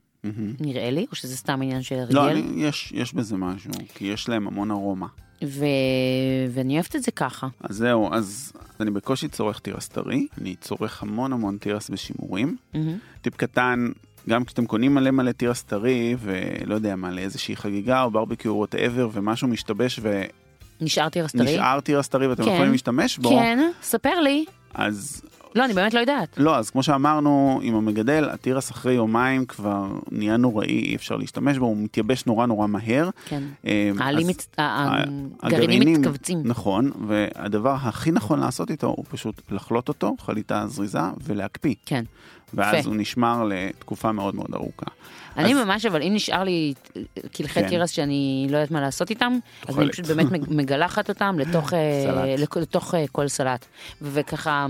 נראה לי, או שזה סתם עניין של לא, הרגל. אני, יש, יש בזה משהו, כי יש להם המון ארומה. ו... ואני אוהבת את זה ככה. אז זהו, אז אני בקושי צורך תירס טרי, אני צורך המון המון תירס בשימורים. מהמם. טיפ קטן, גם כשאתם קונים מלא מלא תירס טרי, ולא יודע מה, לאיזושהי חגיגה או ברבקיו whatever, ומשהו משתבש נשאר תירס טרי? ונשאר תירס טרי ואתם כן. יכולים להשתמש בו, כן, ספר לי. אז לא, אני באמת לא יודעת. לא, אז כמו שאמרנו, עם המגדל, התירס אחרי יומיים כבר נהיה נוראי, אי אפשר להשתמש בו, הוא מתייבש נורא נורא מהר. כן. אה, הגרעינים מתכווצים. נכון, והדבר הכי נכון לעשות איתו הוא פשוט לחלוט אותו, חליטה זריזה, ולהקפיא. כן. ואז. הוא נשמר לתקופה מאוד מאוד ארוכה. אני אז- ממש, אבל אם נשאר לי קלחי כן. תירס שאני לא יודעת מה לעשות איתם, אז אני. פשוט באמת מג- מגלחת אותם לתוך, אה, לתוך אה, כל סלט. וככה,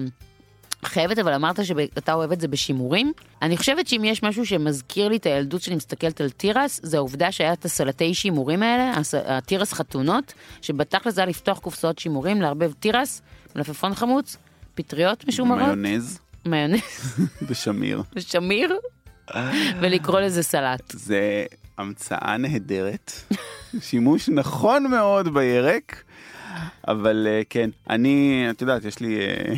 חייבת, אבל אמרת שאתה אוהב את זה בשימורים. אני חושבת שאם יש משהו שמזכיר לי את הילדות שאני מסתכלת על תירס, זה העובדה שהיה את הסלטי שימורים האלה, התירס חתונות, שבתכל'ס זה היה לפתוח קופסאות שימורים, לערבב תירס, מלפפון חמוץ, פטריות משומרות, מיונז. מיונז. ושמיר. ושמיר, ולקרוא לזה סלט. זה המצאה נהדרת, שימוש נכון מאוד בירק, אבל אה, כן, אני, את יודעת, יש לי אה,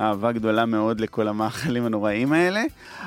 אהבה גדולה מאוד לכל המאכלים הנוראים האלה,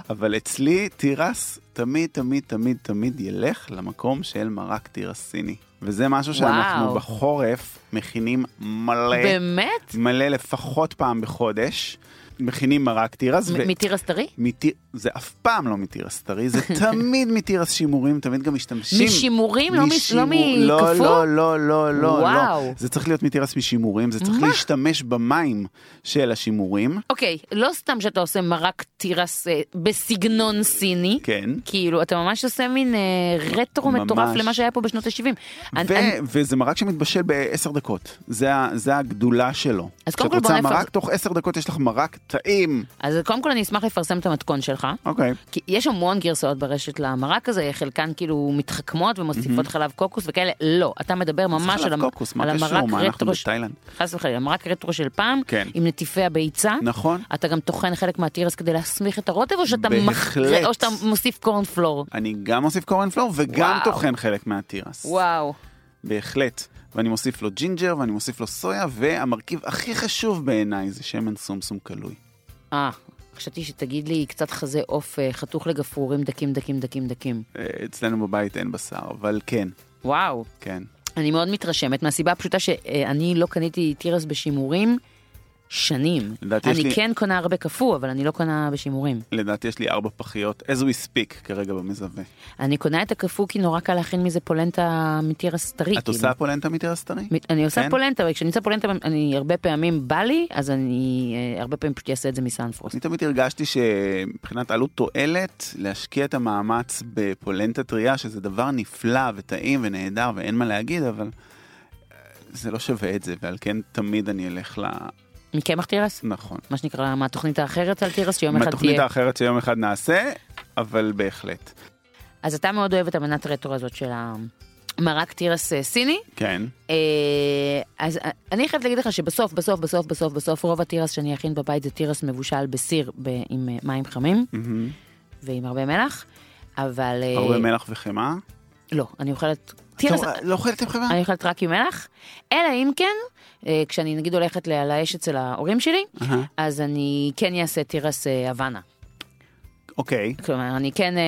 אבל אצלי תירס תמיד, תמיד, תמיד, תמיד ילך למקום של מרק תירס סיני. וזה משהו שאנחנו וואו. בחורף מכינים מלא, באמת? מלא לפחות פעם בחודש. מכינים מרק תירס, ו- מתירס טרי? מתיר... זה אף פעם לא מתירס טרי, זה תמיד מתירס שימורים, תמיד גם משתמשים. משימורים? לא מ- משימור- לא לא? לא, לא, לא, לא, וואו. לא. זה צריך להיות מתירס משימורים, זה צריך? להשתמש במים של השימורים. אוקיי, לא סתם שאתה עושה מרק תירס אה, בסגנון סיני. כן. כאילו, אתה ממש עושה מין אה, רטרו. מטורף למה שהיה פה בשנות ה-70. ו- וזה מרק שמתבשל בעשר דקות, זה, הגדולה שלו. אז קודם כשאת כל בוא רוצה נפר- מרק, תוך עשר דקות יש לך מרק טעים. אז קודם כל אני אשמח לפרסם את המתכון שלך. אוקיי. כי יש המון גרסאות ברשת למרק הזה, חלקן כאילו מתחכמות ומוסיפות חלב קוקוס וכאלה. לא, אתה מדבר ממש על, המ- קוקוס, מה על הקשר? המרק אנחנו רטרו, ש-? חס וחלילה, מרק רטרו של פעם, כן. עם נטיפי הביצה. נכון. אתה גם טוחן חלק מהתירס כדי להסמיך את הרוטב, או שאתה, בהחלט. או שאתה מוסיף קורנפלור? אני גם מוסיף קורנפלור וגם. טוחן חלק מהתירס. וואו. בהחלט. ואני מוסיף לו ג'ינג'ר ואני מוסיף לו סויה, והמרכיב הכי חשוב בעיניי זה שמן סומסום קלוי. אה, חשבתי שתגיד לי קצת חזה עוף אה, חתוך לגפרורים דקים דקים דקים דקים. אה, אצלנו בבית אין בשר, אבל כן, וואו. כן. אני מאוד מתרשמת מהסיבה הפשוטה שאני לא קניתי תירס בשימורים שנים. אני לי- כן קונה הרבה קפוא, אבל אני לא קונה בשימורים. לדעתי יש לי ארבע פחיות, as we speak, כרגע במזווה. אני קונה את הקפוא כי נורא קל להכין מזה פולנטה מתירס טרי. את כאילו. עושה פולנטה מתירס טרי? אני עושה כן? פולנטה, וכשאני עושה פולנטה, אני הרבה פעמים בא לי, אז אני אה, הרבה פעמים פשוט אעשה את זה מסנפרוסט. אני תמיד הרגשתי שמבחינת עלות תועלת, להשקיע את המאמץ בפולנטה טריה, שזה דבר נפלא וטעים ונהדר ואין מה להגיד, אבל אה, זה לא שווה את זה, ועל כן תמיד אני אלך. מקמח תירס? נכון. מה שנקרא, מה התוכנית האחרת על תירס שיום אחד מהתוכנית תהיה. האחרת שיום אחד נעשה, אבל בהחלט. אז אתה מאוד אוהב את המנת רטרו הזאת של המרק תירס אה, סיני. כן. אה, אז אה, אני חייבת להגיד לך שבסוף, בסוף, בסוף, בסוף, בסוף, רוב התירס שאני אכין בבית זה תירס מבושל בסיר עם מים חמים. ועם הרבה מלח, אבל... הרבה מלח וחמאה. לא, אני אוכלת... תירס... לא אוכלת עם חמאה? אני אוכלת רק עם מלח, אלא אם כן, כשאני נגיד הולכת ל- על האש אצל ההורים שלי, אהה. אז אני כן אעשה תירס אה, הוואנה. אוקיי. כלומר, אני כן, אה,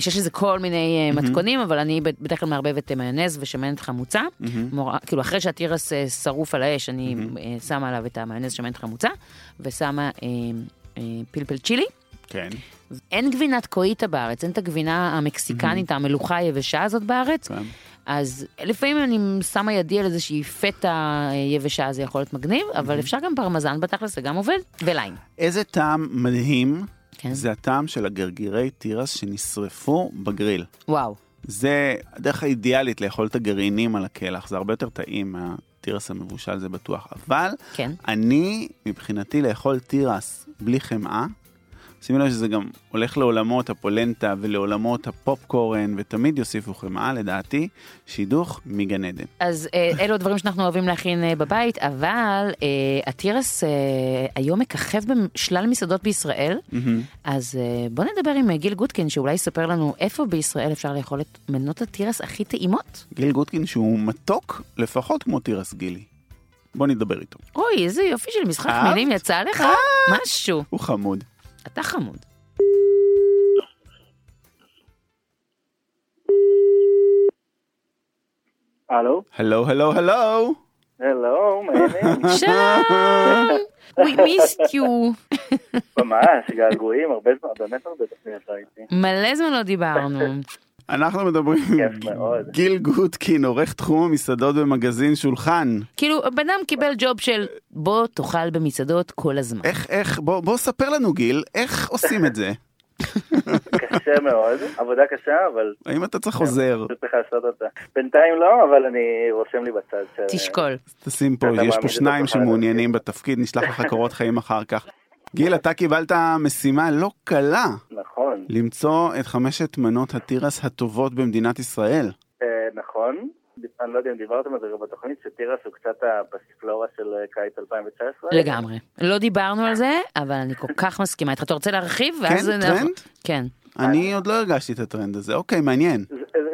שיש לזה כל מיני אה, מתכונים, אבל אני בדרך כלל מערבבת אה, מיונז ושמנת חמוצה. מור- כאילו, אחרי שהתירס אה, שרוף על האש, אני אה, שמה עליו את המיונז שמנת חמוצה, ושמה אה, אה, פלפל צ'ילי. כן. אין גבינת קואיטה בארץ, אין את הגבינה המקסיקנית, המלוכה היבשה הזאת בארץ. כן. אז לפעמים אני שמה ידי על איזושהי פטה אה, יבשה, זה יכול להיות מגניב, אבל אפשר גם פרמזן בתכלס, זה גם עובד, וליים. איזה טעם מדהים כן. זה הטעם של הגרגירי תירס שנשרפו בגריל. וואו. זה הדרך האידיאלית לאכול את הגרעינים על הקלח, זה הרבה יותר טעים מהתירס המבושל, זה בטוח. אבל כן. אני, מבחינתי, לאכול תירס בלי חמאה, שימי לב שזה גם הולך לעולמות הפולנטה ולעולמות הפופקורן, ותמיד יוסיפו חמאה, לדעתי, שידוך מגן עדן. אז אה, אלו הדברים שאנחנו אוהבים להכין אה, בבית, אבל התירס אה, היום מככב בשלל מסעדות בישראל, אז בוא נדבר עם גיל גוטקין, שאולי יספר לנו איפה בישראל אפשר לאכול את מנות התירס הכי טעימות. גיל גוטקין שהוא מתוק לפחות כמו תירס גילי. בוא נדבר איתו. אוי, איזה יופי של משחק? מילים יצא לך, משהו. הוא חמוד. אתה חמוד. הלו? הלו, הלו, הלו. הלו, מה העניינים? שלום, we missed you. ממש, געגועים, הרבה זמן, באמת הרבה לא הייתי. מלא זמן לא דיברנו. אנחנו מדברים עם. גיל גוטקין, עורך תחום המסעדות במגזין שולחן. כאילו, בן אדם קיבל ג'וב של בוא תאכל במסעדות כל הזמן. איך, איך, בוא, בוא ספר לנו גיל, איך עושים את זה? קשה מאוד, עבודה קשה, אבל האם אתה צריך עוזר? פשוט צריך לעשות אותה. בינתיים לא, אבל אני רושם לי בצד ש... תשקול. תשים פה, יש פה שניים שמעוניינים בתפקיד, נשלח לך קורות חיים אחר כך. גיל, אתה קיבלת משימה לא קלה, נכון, למצוא את חמשת מנות התירס הטובות במדינת ישראל. אה, נכון. אני לא יודע אם דיברתם על זה גם בתוכנית, שתירס הוא קצת הפסיפלורה של אה, קיץ 2019. לגמרי. לא דיברנו על זה, אבל אני כל כך מסכימה איתך. אתה רוצה להרחיב? כן, טרנד? כן. אני עוד לא הרגשתי את הטרנד הזה, אוקיי, מעניין.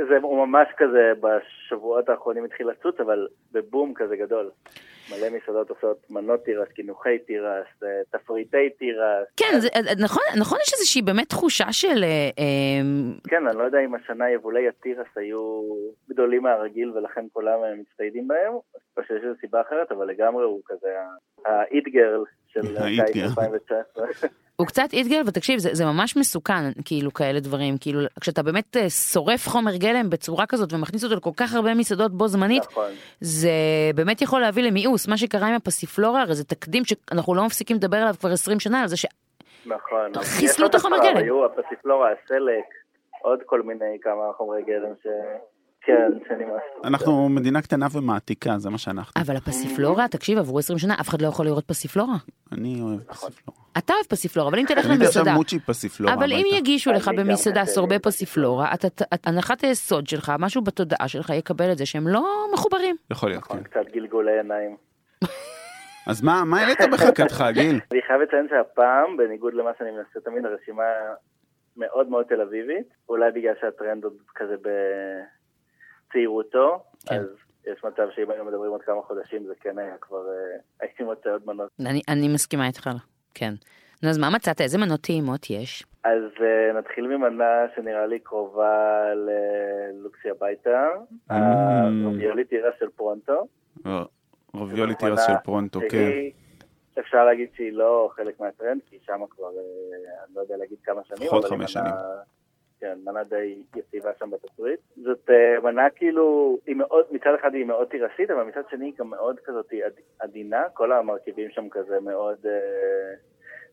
זה, ממש כזה בשבועות האחרונים התחיל לצוץ, אבל בבום כזה גדול. מלא מסעדות עושות מנות תירס, קינוחי תירס, אה, תפריטי תירס. כן, זה- נכון, נכון יש איזושהי באמת תחושה של... אה, אה, כן, אני לא יודע אם השנה יבולי התירס היו גדולים מהרגיל ולכן כולם אה, מצטיידים בהם, או שיש איזו סיבה אחרת, אבל לגמרי הוא כזה ה-it girl של קיץ girl. 2019. הוא קצת איטגל, ותקשיב, זה, זה ממש מסוכן, כאילו, כאלה דברים. כאילו, כשאתה באמת אה, שורף חומר גלם בצורה כזאת ומכניס אותו לכל כך הרבה מסעדות בו זמנית, נכון. זה באמת יכול להביא למיאוס. מה שקרה עם הפסיפלורה, הרי זה תקדים שאנחנו לא מפסיקים לדבר עליו כבר 20 שנה, על זה ש... נכון. את החומר גלם. היו הפסיפלורה, הסלק, עוד כל מיני כמה חומרי גלם ש... כן, שנמאסו. אנחנו מדינה קטנה ומעתיקה, זה מה שאנחנו. אבל הפסיפלורה, תקשיב, עברו 20 שנה, אף אחד לא יכול לראות פסיפלורה. אני אוהב פסיפלורה. אתה אוהב פסיפלורה, אבל אם תלך אני עכשיו למסעדה, מוצ'י פסיפלורה. אבל אם. יגישו לך במסעדה סורבי פסיפלורה, אתה- אתה- הנחת היסוד שלך, משהו בתודעה שלך יקבל את זה שהם לא מחוברים. יכול להיות, נכון, כן. קצת גלגולי עיניים. אז מה מה העלית בחכתך, גיל? אני חייב לציין שהפעם, בניגוד למה שאני מנסה תמיד, הרשימה מאוד מאוד תל אביבית, אולי בגלל שהטרנד עוד כזה בצעירותו, כן. אז יש מצב שאם היינו מדברים עוד כמה חודשים זה כן היה כבר, אה, הייתי מוצא עוד מנות. אני, אני מסכימה איתך, כן. נו, אז מה מצאת? איזה מנות טעימות יש? אז אה, נתחיל ממנה שנראה לי קרובה ללוקסי הביתה, Mm. הרביולי תירס של פרונטו. רביולי זו תירס של פרונטו, כן. אפשר להגיד שהיא לא חלק מהטרנד, כי שם כבר, אה, אני לא יודע להגיד כמה שנים. לפחות חמש שנים. כן, מנה די יציבה שם בתפריט. זאת אה, מנה כאילו, היא מאוד, מצד אחד היא מאוד תירסית, אבל מצד שני היא גם מאוד כזאת עד- עדינה, כל המרכיבים שם כזה מאוד, אה,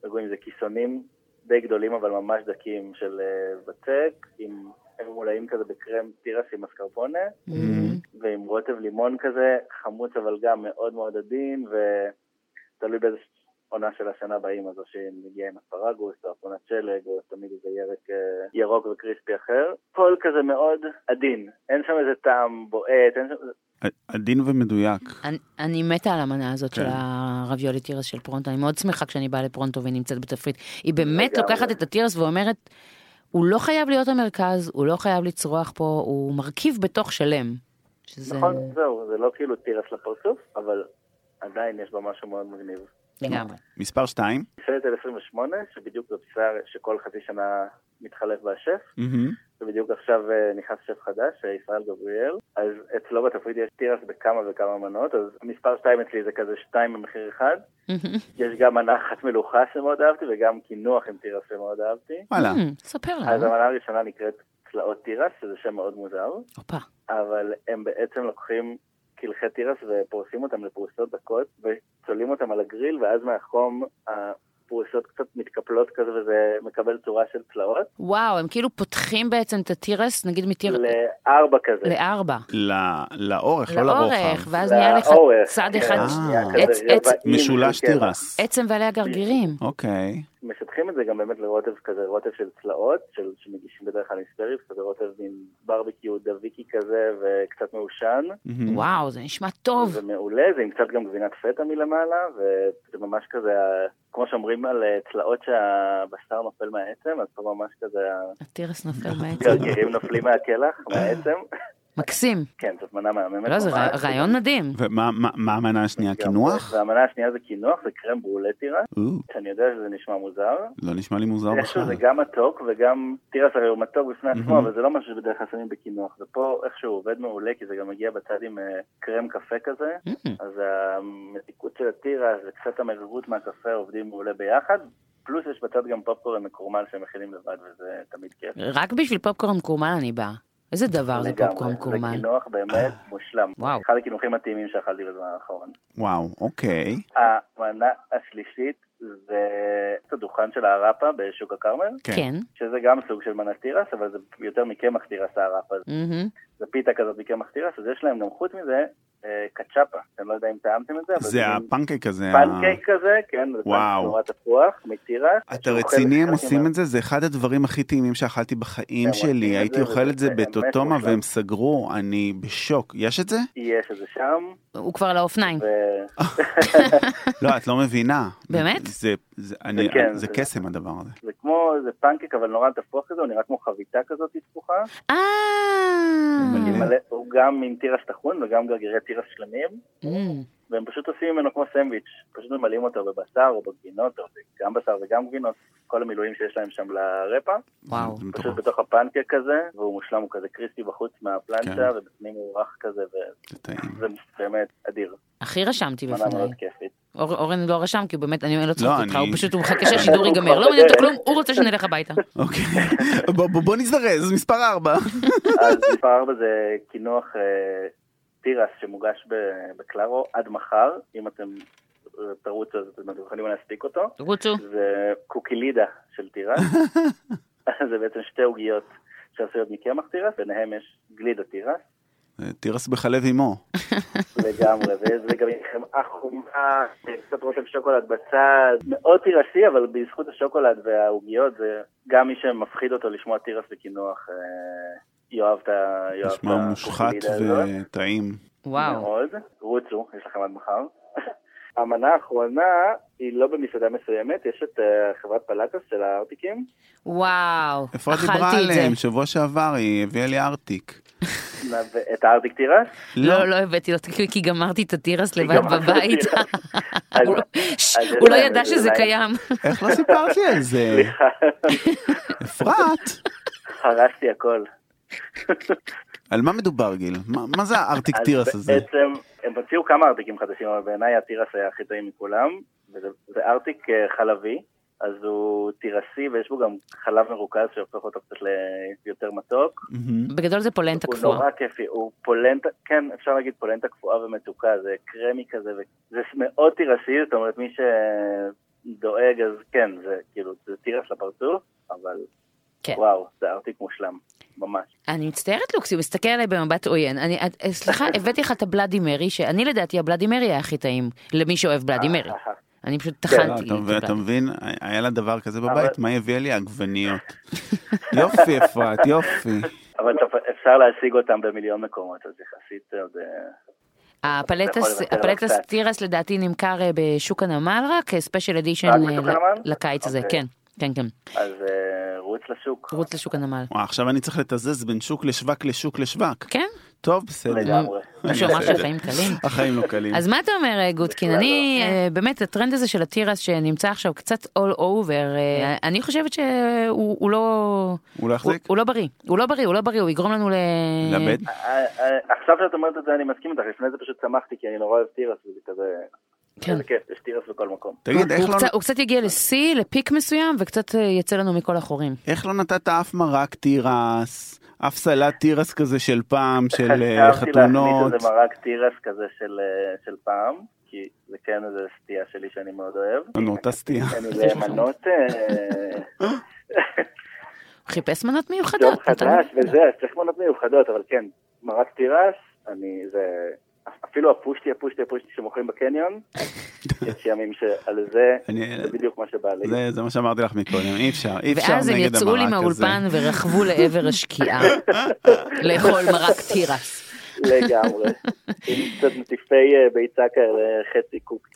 רגועים, זה כיסונים די גדולים אבל ממש דקים של אה, בצק, עם, הם מולאים כזה בקרם תירס עם מסקרפונה. Mm. ועם רוטב לימון כזה, חמוץ אבל גם מאוד מאוד עדין, ותלוי באיזה עונה של השנה באים, אז או שמגיע עם אספרגוס, או אפונת שלג, או תמיד איזה ירק אה, ירוק וקריספי אחר. הכל כזה מאוד עדין, אין שם איזה טעם בועט, אין שם... עדין ומדויק. אני, אני מתה על המנה הזאת כן. של הרביולי תירס של פרונטו, אני מאוד שמחה כשאני באה לפרונטו והיא נמצאת בתפריט. היא באמת לגמרי. לוקחת את התירס ואומרת, הוא לא חייב להיות המרכז, הוא לא חייב לצרוח פה, הוא מרכיב בתוך שלם. שזה נכון, זהו, זה לא כאילו תירס לפרצוף, אבל עדיין יש בה משהו מאוד מגניב. לגמרי. מספר 2. מסעדת 28, שבדיוק זו פיסה שכל חצי שנה מתחלף בה השף. ובדיוק עכשיו אה, נכנס שף חדש, אה, ישראל גבריאל, אז אצלו בתפריט יש תירס בכמה וכמה מנות, אז המספר 2 אצלי זה כזה 2 במחיר אחד. יש גם מנה אחת מלוכה שמאוד אהבתי, וגם קינוח עם תירס שמאוד אהבתי. וואלה. ספר אז לנו. המנה הראשונה נקראת צלעות תירס, שזה שם מאוד מוזר, הופה. אבל הם בעצם לוקחים קלחי תירס ופורסים אותם לפרוסות דקות, וצולעים אותם על הגריל, ואז מהחום הפרוסות קצת מתקפלות כזה, וזה מקבל צורה של צלעות. וואו, הם כאילו פותחים בעצם את התירס, נגיד מתיר... לארבע כזה. לארבע. ל- לאורך, לא לאורך, לרוחב. ואז נהיה לך לאורך, צד כן, אחד, אה. משולש. תירס. עצם ועלי הגרגירים. אוקיי. משטחים את זה גם באמת לרוטב כזה, רוטב של צלעות, של, שמגישים בדרך כלל עם ספריס, כזה רוטב מין ברביקיו דביקי כזה, וקצת מעושן. וואו, זה נשמע טוב. זה מעולה, זה עם קצת גם גבינת פטה מלמעלה, וזה ממש כזה, כמו שאומרים על אה, צלעות שהבשר נופל מהעצם, אז פה ממש כזה התירס נופל מהעצם. הגרגירים נופלים מהקלח, מהעצם. מקסים. כן, זאת מנה מהממת. לא, זה רעיון מדהים. ומה מה- מה המנה השנייה? קינוח? והמנה השנייה זה קינוח, זה קרם ברולה תירס, או, שאני יודע שזה נשמע מוזר. לא נשמע לי מוזר איכשהו בכלל. זה גם מתוק וגם תירס הרי הוא מתוק בפני עצמו. אבל זה לא משהו שבדרך כלל שמים בקינוח. ופה איכשהו עובד מעולה, כי זה גם מגיע בצד עם אה, קרם קפה כזה, אז המתיקות של התירס וקצת המרירות מהקפה עובדים מעולה ביחד. פלוס יש בצד גם פופקורן מקורמל שהם מכינים לבד, וזה תמיד כיף. רק בשביל פופקורן מקורמל אני באה. איזה דבר זה. פופקורן מקורמל. זה קינוח באמת מושלם. וואו. אחד הקינוחים הטעימים שאכלתי בזמן האחרון. וואו, אוקיי. המנה השלישית זה הדוכן של העראפה בשוק הכרמל, כן. שזה גם סוג של מנה תירס, אבל זה יותר מקמח תירס העראפה. מהמם. זה פיתה כזאת מקמח תירס, אז יש להם גם חוץ מזה אה, קצ'אפה. אני לא יודע אם טעמתם את זה, אבל זה הפנקייק הזה. פנקייק כזה, כן, וואו. תנועת תפוח מתירס. אתה רציני הם עושים את זה? זה אחד הדברים הכי טעימים שאכלתי בחיים שלי. הייתי אוכל את זה בטוטומה. והם סגרו, אני בשוק. יש את זה? יש את זה שם, הוא כבר על האופניים. לא, את לא מבינה. באמת? זה- זה אני- כן, זה קסם הדבר הזה. זה כמו, זה פנקייק אבל נורא תפוח כזה, הוא נראה כמו חביתה כזאת תפוחה. אה. מלא- הוא גם עם תירס טחון וגם גרגירי תירס שלמים, אמ, והם פשוט עושים ממנו כמו סנדוויץ', פשוט ממלאים אותו בבשר או בגבינות, או גם בשר וגם גבינות, כל המילואים שיש להם שם לרפה, וואו. פשוט מטורף. בתוך הפנקייק כזה, והוא מושלם, הוא כזה קריספי בחוץ מהפלנצ'ה, כן. ובפנים הוא רך כזה. וזה באמת אדיר, הכי רשמתי בפניי. אור- אורן לא רשם כי הוא באמת, אני לא צוחקת לא, איתך, אני- הוא פשוט, הוא מחכה שהשידור הוא ייגמר. לא מעניין אותו. כלום, הוא רוצה שנלך הביתה. אוקיי. בוא- בוא- בוא נזדרז, מספר 4. אז מספר 4 זה קינוח אה, תירס שמוגש בקלארו עד מחר, אם אתם אה, תרוצו אז אתם יכולים להספיק אותו. רוצו. זה קוקילידה של תירס. זה בעצם שתי עוגיות שעשויות מקמח תירס, ביניהם יש גלידה תירס, תירס בחלב אימו. לגמרי, וזה גם עם חמאה חומה, קצת רוטב שוקולד בצד, מאוד תירסי, אבל בזכות השוקולד והעוגיות, זה גם מי שמפחיד אותו לשמוע תירס וקינוח, יאהב את ה- נשמע מושחת. וטעים. וואו. מאוד. רוצו, יש לכם עד מחר. המנה האחרונה היא לא במסעדה מסוימת, יש את אה, חברת פלטוס של הארטיקים. וואו. את דיברה אכלתי את זה. עליהם? שבוע שעבר היא הביאה לי ארטיק. את הארטיק תירס. לא, לא הבאתי אותו כי- כי גמרתי את התירס לבד בבית. הוא לא- לא ידע שזה קיים. איך לא סיפרת לי על זה? סליחה, אפרת? הרסתי הכל. על מה מדובר, גיל? מה, מה זה הארטיק תירס הזה? בעצם, הם הוציאו כמה ארטיקים חדשים, אבל בעיניי התירס היה הכי טעים מכולם, וזה זה ארטיק אה, חלבי, אז הוא תירסי ויש בו גם חלב מרוכז שהופך אותו קצת ליותר מתוק. בגדול זה פולנטה הוא קפואה. נורא כיפי, הוא פולנטה, כן, אפשר להגיד פולנטה קפואה ומתוקה, זה קרמי כזה, וזה מאוד תירסי, זאת אומרת מי שדואג אז כן, זה כאילו, זה תירס לפרצוף, אבל כן. וואו, זה ארטיק מושלם, ממש. אני מצטערת לוקסי, הוא מסתכל עליי במבט עוין. אני, אה, סליחה, הבאתי לך את הבלאדי מרי, שאני לדעתי הבלאדי מרי היה הכי טעים למי שאוהב בלאדי מרי. אני פשוט לא, טחנתי. אתה מבין-? היה לה דבר כזה בבית, מה הביאה לי? עגבניות. יופי, אפרת, יופי. אבל אפשר להשיג אותם במיליון מקומות, אז יחסית עוד... אה, הפלטס. תירס לדעתי נמכר אה, בשוק הנמל רק, special edition? לקיץ הזה, אוקיי. כן, כן, כן. אז אה, רוץ לשוק. רוץ לשוק הנמל. וואי, עכשיו אני צריך לתזז בין שוק לשוק לשוק לשוק. כן, טוב, בסדר. לגמרי. מישהו אמר שהחיים קלים. החיים לא קלים. אז מה אתה אומר אה, גודקין? אני לא. אה, באמת הטרנד הזה של התירס שנמצא עכשיו קצת all over, אה, אני חושבת שהוא הוא לא... הוא לא יחזיק? הוא לא בריא, הוא לא בריא, הוא לא בריא, הוא יגרום לנו ל... לאבד? עכשיו שאת אומרת את זה אני מסכים איתך, לפני זה פשוט שמחתי כי אני נורא אוהב תירס וזה כזה... כן. איזה כיף, יש תירס בכל מקום. תגיד, איך הוא לא- קצת- הוא קצת יגיע לשיא, לפיק מסוים, וקצת אה, יצא לנו מכל החורים. איך לא נתת אף מרק תירס, אף סלט תירס כזה של פעם, של אה, חשבתי חתונות? להכניס איזה מרק תירס כזה של, אה, של פעם, כי זה כן איזה סטייה שלי שאני מאוד אוהב. נו, אותה סטייה. אני למנות... אה, הוא חיפש מנות מיוחדות. נתן- חדש וזה, צריך מנות מיוחדות, אבל כן, מרק תירס, אני, זה, אפילו הפושטי, הפושטי, הפושטי שמוכרים בקניון, יש ימים שעל זה, אני- זה בדיוק מה שבא לי. זה זה מה שאמרתי לך מקודם, אי אפשר, אי אפשר ואז הם נגד יצאו לי המרק הזה. מהאולפן ורכבו לעבר השקיעה, לאכול מרק תירס. לגמרי. עם קצת נטיפי אה, ביצה כאלה, חצי קוק.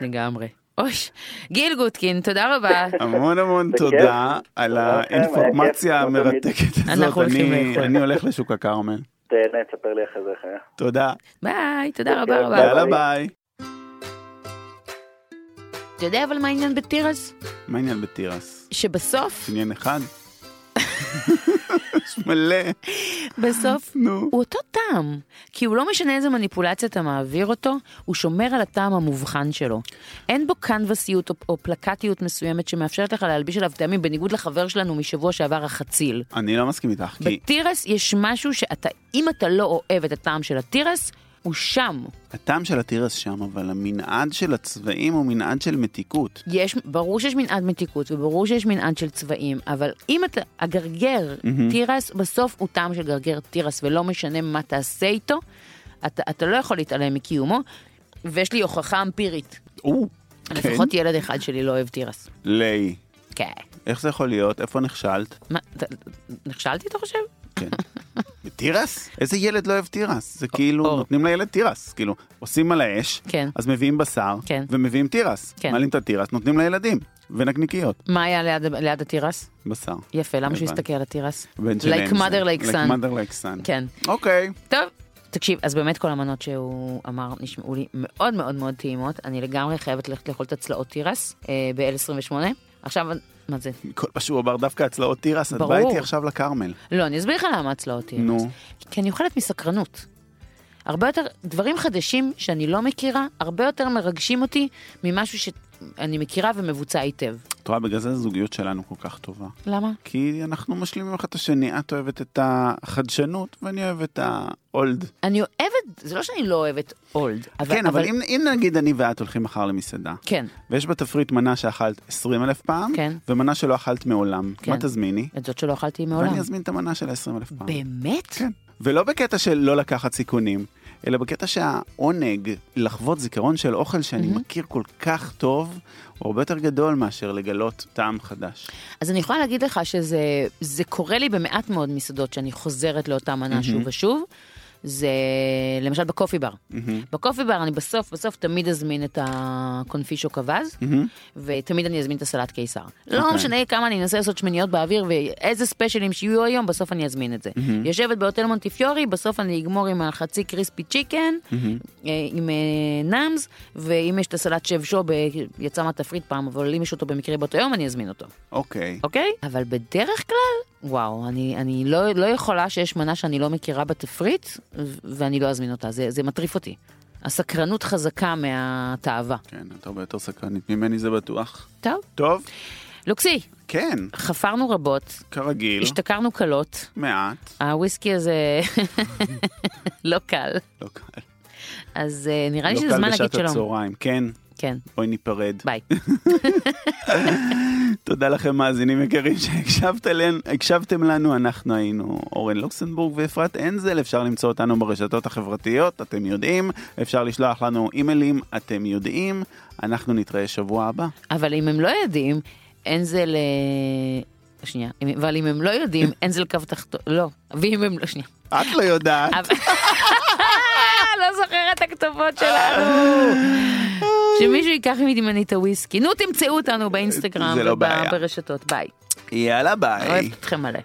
לגמרי. אוש, גיל גוטקין, תודה רבה. המון המון. תודה על לכם, היה האינפורמציה. המרתקת אנחנו הזאת. הולכים אני- לאכול. אני הולך לשוק הכרמל. תהנה, תספר לי אחרי זה איך היה. תודה. ביי, תודה רבה רבה. יאללה ביי. אתה יודע אבל מה העניין בתירס? מה העניין בתירס? שבסוף, עניין אחד? יש מלא. בסוף, נו. הוא אותו טעם. כי הוא לא משנה איזה מניפולציה אתה מעביר אותו, הוא שומר על הטעם המובחן שלו. אין בו קנבסיות או, או פלקטיות מסוימת שמאפשרת לך להלביש עליו טעמים, בניגוד לחבר שלנו משבוע שעבר החציל. אני לא מסכים איתך, כי בתירס יש משהו שאתה, אם אתה לא אוהב את הטעם של התירס, הוא שם. הטעם של התירס שם, אבל המנעד של הצבעים הוא מנעד של מתיקות. יש, ברור שיש מנעד מתיקות וברור שיש מנעד של צבעים, אבל אם אתה, הגרגר מהמם. תירס, בסוף הוא טעם של גרגר תירס, ולא משנה מה תעשה איתו, אתה, אתה לא יכול להתעלם מקיומו, ויש לי הוכחה אמפירית. או, כן. לפחות ילד אחד שלי לא אוהב תירס. ליי. כן. איך זה יכול להיות? איפה נכשלת? מה, נכשלתי אתה חושב? כן. תירס? איזה ילד לא אוהב תירס? זה כאילו. נותנים לילד תירס. כאילו, עושים על האש, כן. אז מביאים בשר, כן. ומביאים תירס. כן. מעלים את התירס, נותנים לילדים. ונקניקיות, מה היה ליד, ליד התירס? בשר. יפה, למה שהוא. יסתכל על התירס? בן שלהם Like mother, like son. Like mother like son. כן. אוקיי. טוב, תקשיב, אז באמת כל המנות שהוא אמר נשמעו לי מאוד מאוד מאוד טעימות. אני לגמרי חייבת ללכת לאכול את הצלעות תירס אה, ב-L28. עכשיו, מה זה? כל מה שהוא אמר דווקא הצלעות תירס, את. באה איתי עכשיו לכרמל. לא, אני אסביר לך למה הצלעות תירס. נו. כי אני אוכלת מסקרנות. הרבה יותר, דברים חדשים שאני לא מכירה, הרבה יותר מרגשים אותי ממשהו שאני מכירה ומבוצע היטב. את רואה, בגלל זה הזוגיות שלנו כל כך טובה. למה? כי אנחנו משלימים אחד את השני, את אוהבת את החדשנות ואני אוהב את האולד. אני אוהבת, זה לא שאני לא אוהבת אולד, אבל... כן, אבל אם, אם נגיד אני ואת הולכים מחר למסעדה, כן, ויש בתפריט מנה שאכלת 20 אלף פעם, כן. ומנה שלא אכלת מעולם, כן. מה תזמיני? את זאת שלא אכלתי מעולם. ואני אזמין את המנה של ה-20 אלף פעם. באמת? כן. ולא בקטע של לא לקחת סיכונים, אלא בקטע שהעונג לחוות זיכרון של אוכל שאני מהמם. מכיר כל כך טוב, הוא הרבה יותר גדול מאשר לגלות טעם חדש. אז אני יכולה להגיד לך שזה זה קורה לי במעט מאוד מסעדות שאני חוזרת לאותה מנה שוב ושוב. זה למשל בקופי בר. מהמם. בקופי בר אני בסוף בסוף תמיד אזמין את הקונפישו קווז, מהמם. ותמיד אני אזמין את הסלט קיסר. לא אוקיי. משנה כמה אני אנסה לעשות שמיניות באוויר ואיזה ספיישלים שיהיו היום, בסוף אני אזמין את זה. יושבת בהוטל מונטיפיורי, בסוף אני אגמור עם החצי קריספי צ'יקן, אה, עם אה, נאמס, ואם יש את הסלט שב שוב, אה, יצא מהתפריט פעם, אבל אם יש אותו במקרה באותו יום, אני אזמין אותו. אוקיי. אוקיי? אבל בדרך כלל, וואו, אני, אני לא, לא יכולה שיש מנה שאני לא מכירה בתפריט, ואני לא אזמין אותה, זה, זה מטריף אותי. הסקרנות חזקה מהתאווה. כן, אתה הרבה יותר סקרנית ממני זה בטוח. טוב, טוב, לוקסי, כן, חפרנו רבות, כרגיל, השתכרנו קלות, מעט, הוויסקי הזה לא קל, לא קל. אז אה, נראה לי לא שזה קל זמן להגיד בשעת שלום. הצהריים, כן, כן, בואי ניפרד. ביי. תודה לכם מאזינים יקרים שהקשבתם לנו, אנחנו היינו אורן לוקסנבורג ואפרת אנזל, אפשר למצוא אותנו ברשתות החברתיות, אתם יודעים, אפשר לשלוח לנו אימיילים, אתם יודעים, אנחנו נתראה שבוע הבא. אבל אם הם לא יודעים, אין זה ל... שנייה, אבל אם הם לא יודעים, אין זה לקו תחתון, לא, ואם הם לא, שנייה. את לא יודעת. לא זוכרת הכתובות שלנו. שמישהו ייקח ממני את הוויסקי. נו, תמצאו אותנו באינסטגרם לא. וברשתות. ביי. יאללה ביי. אוהבת אתכם מלא.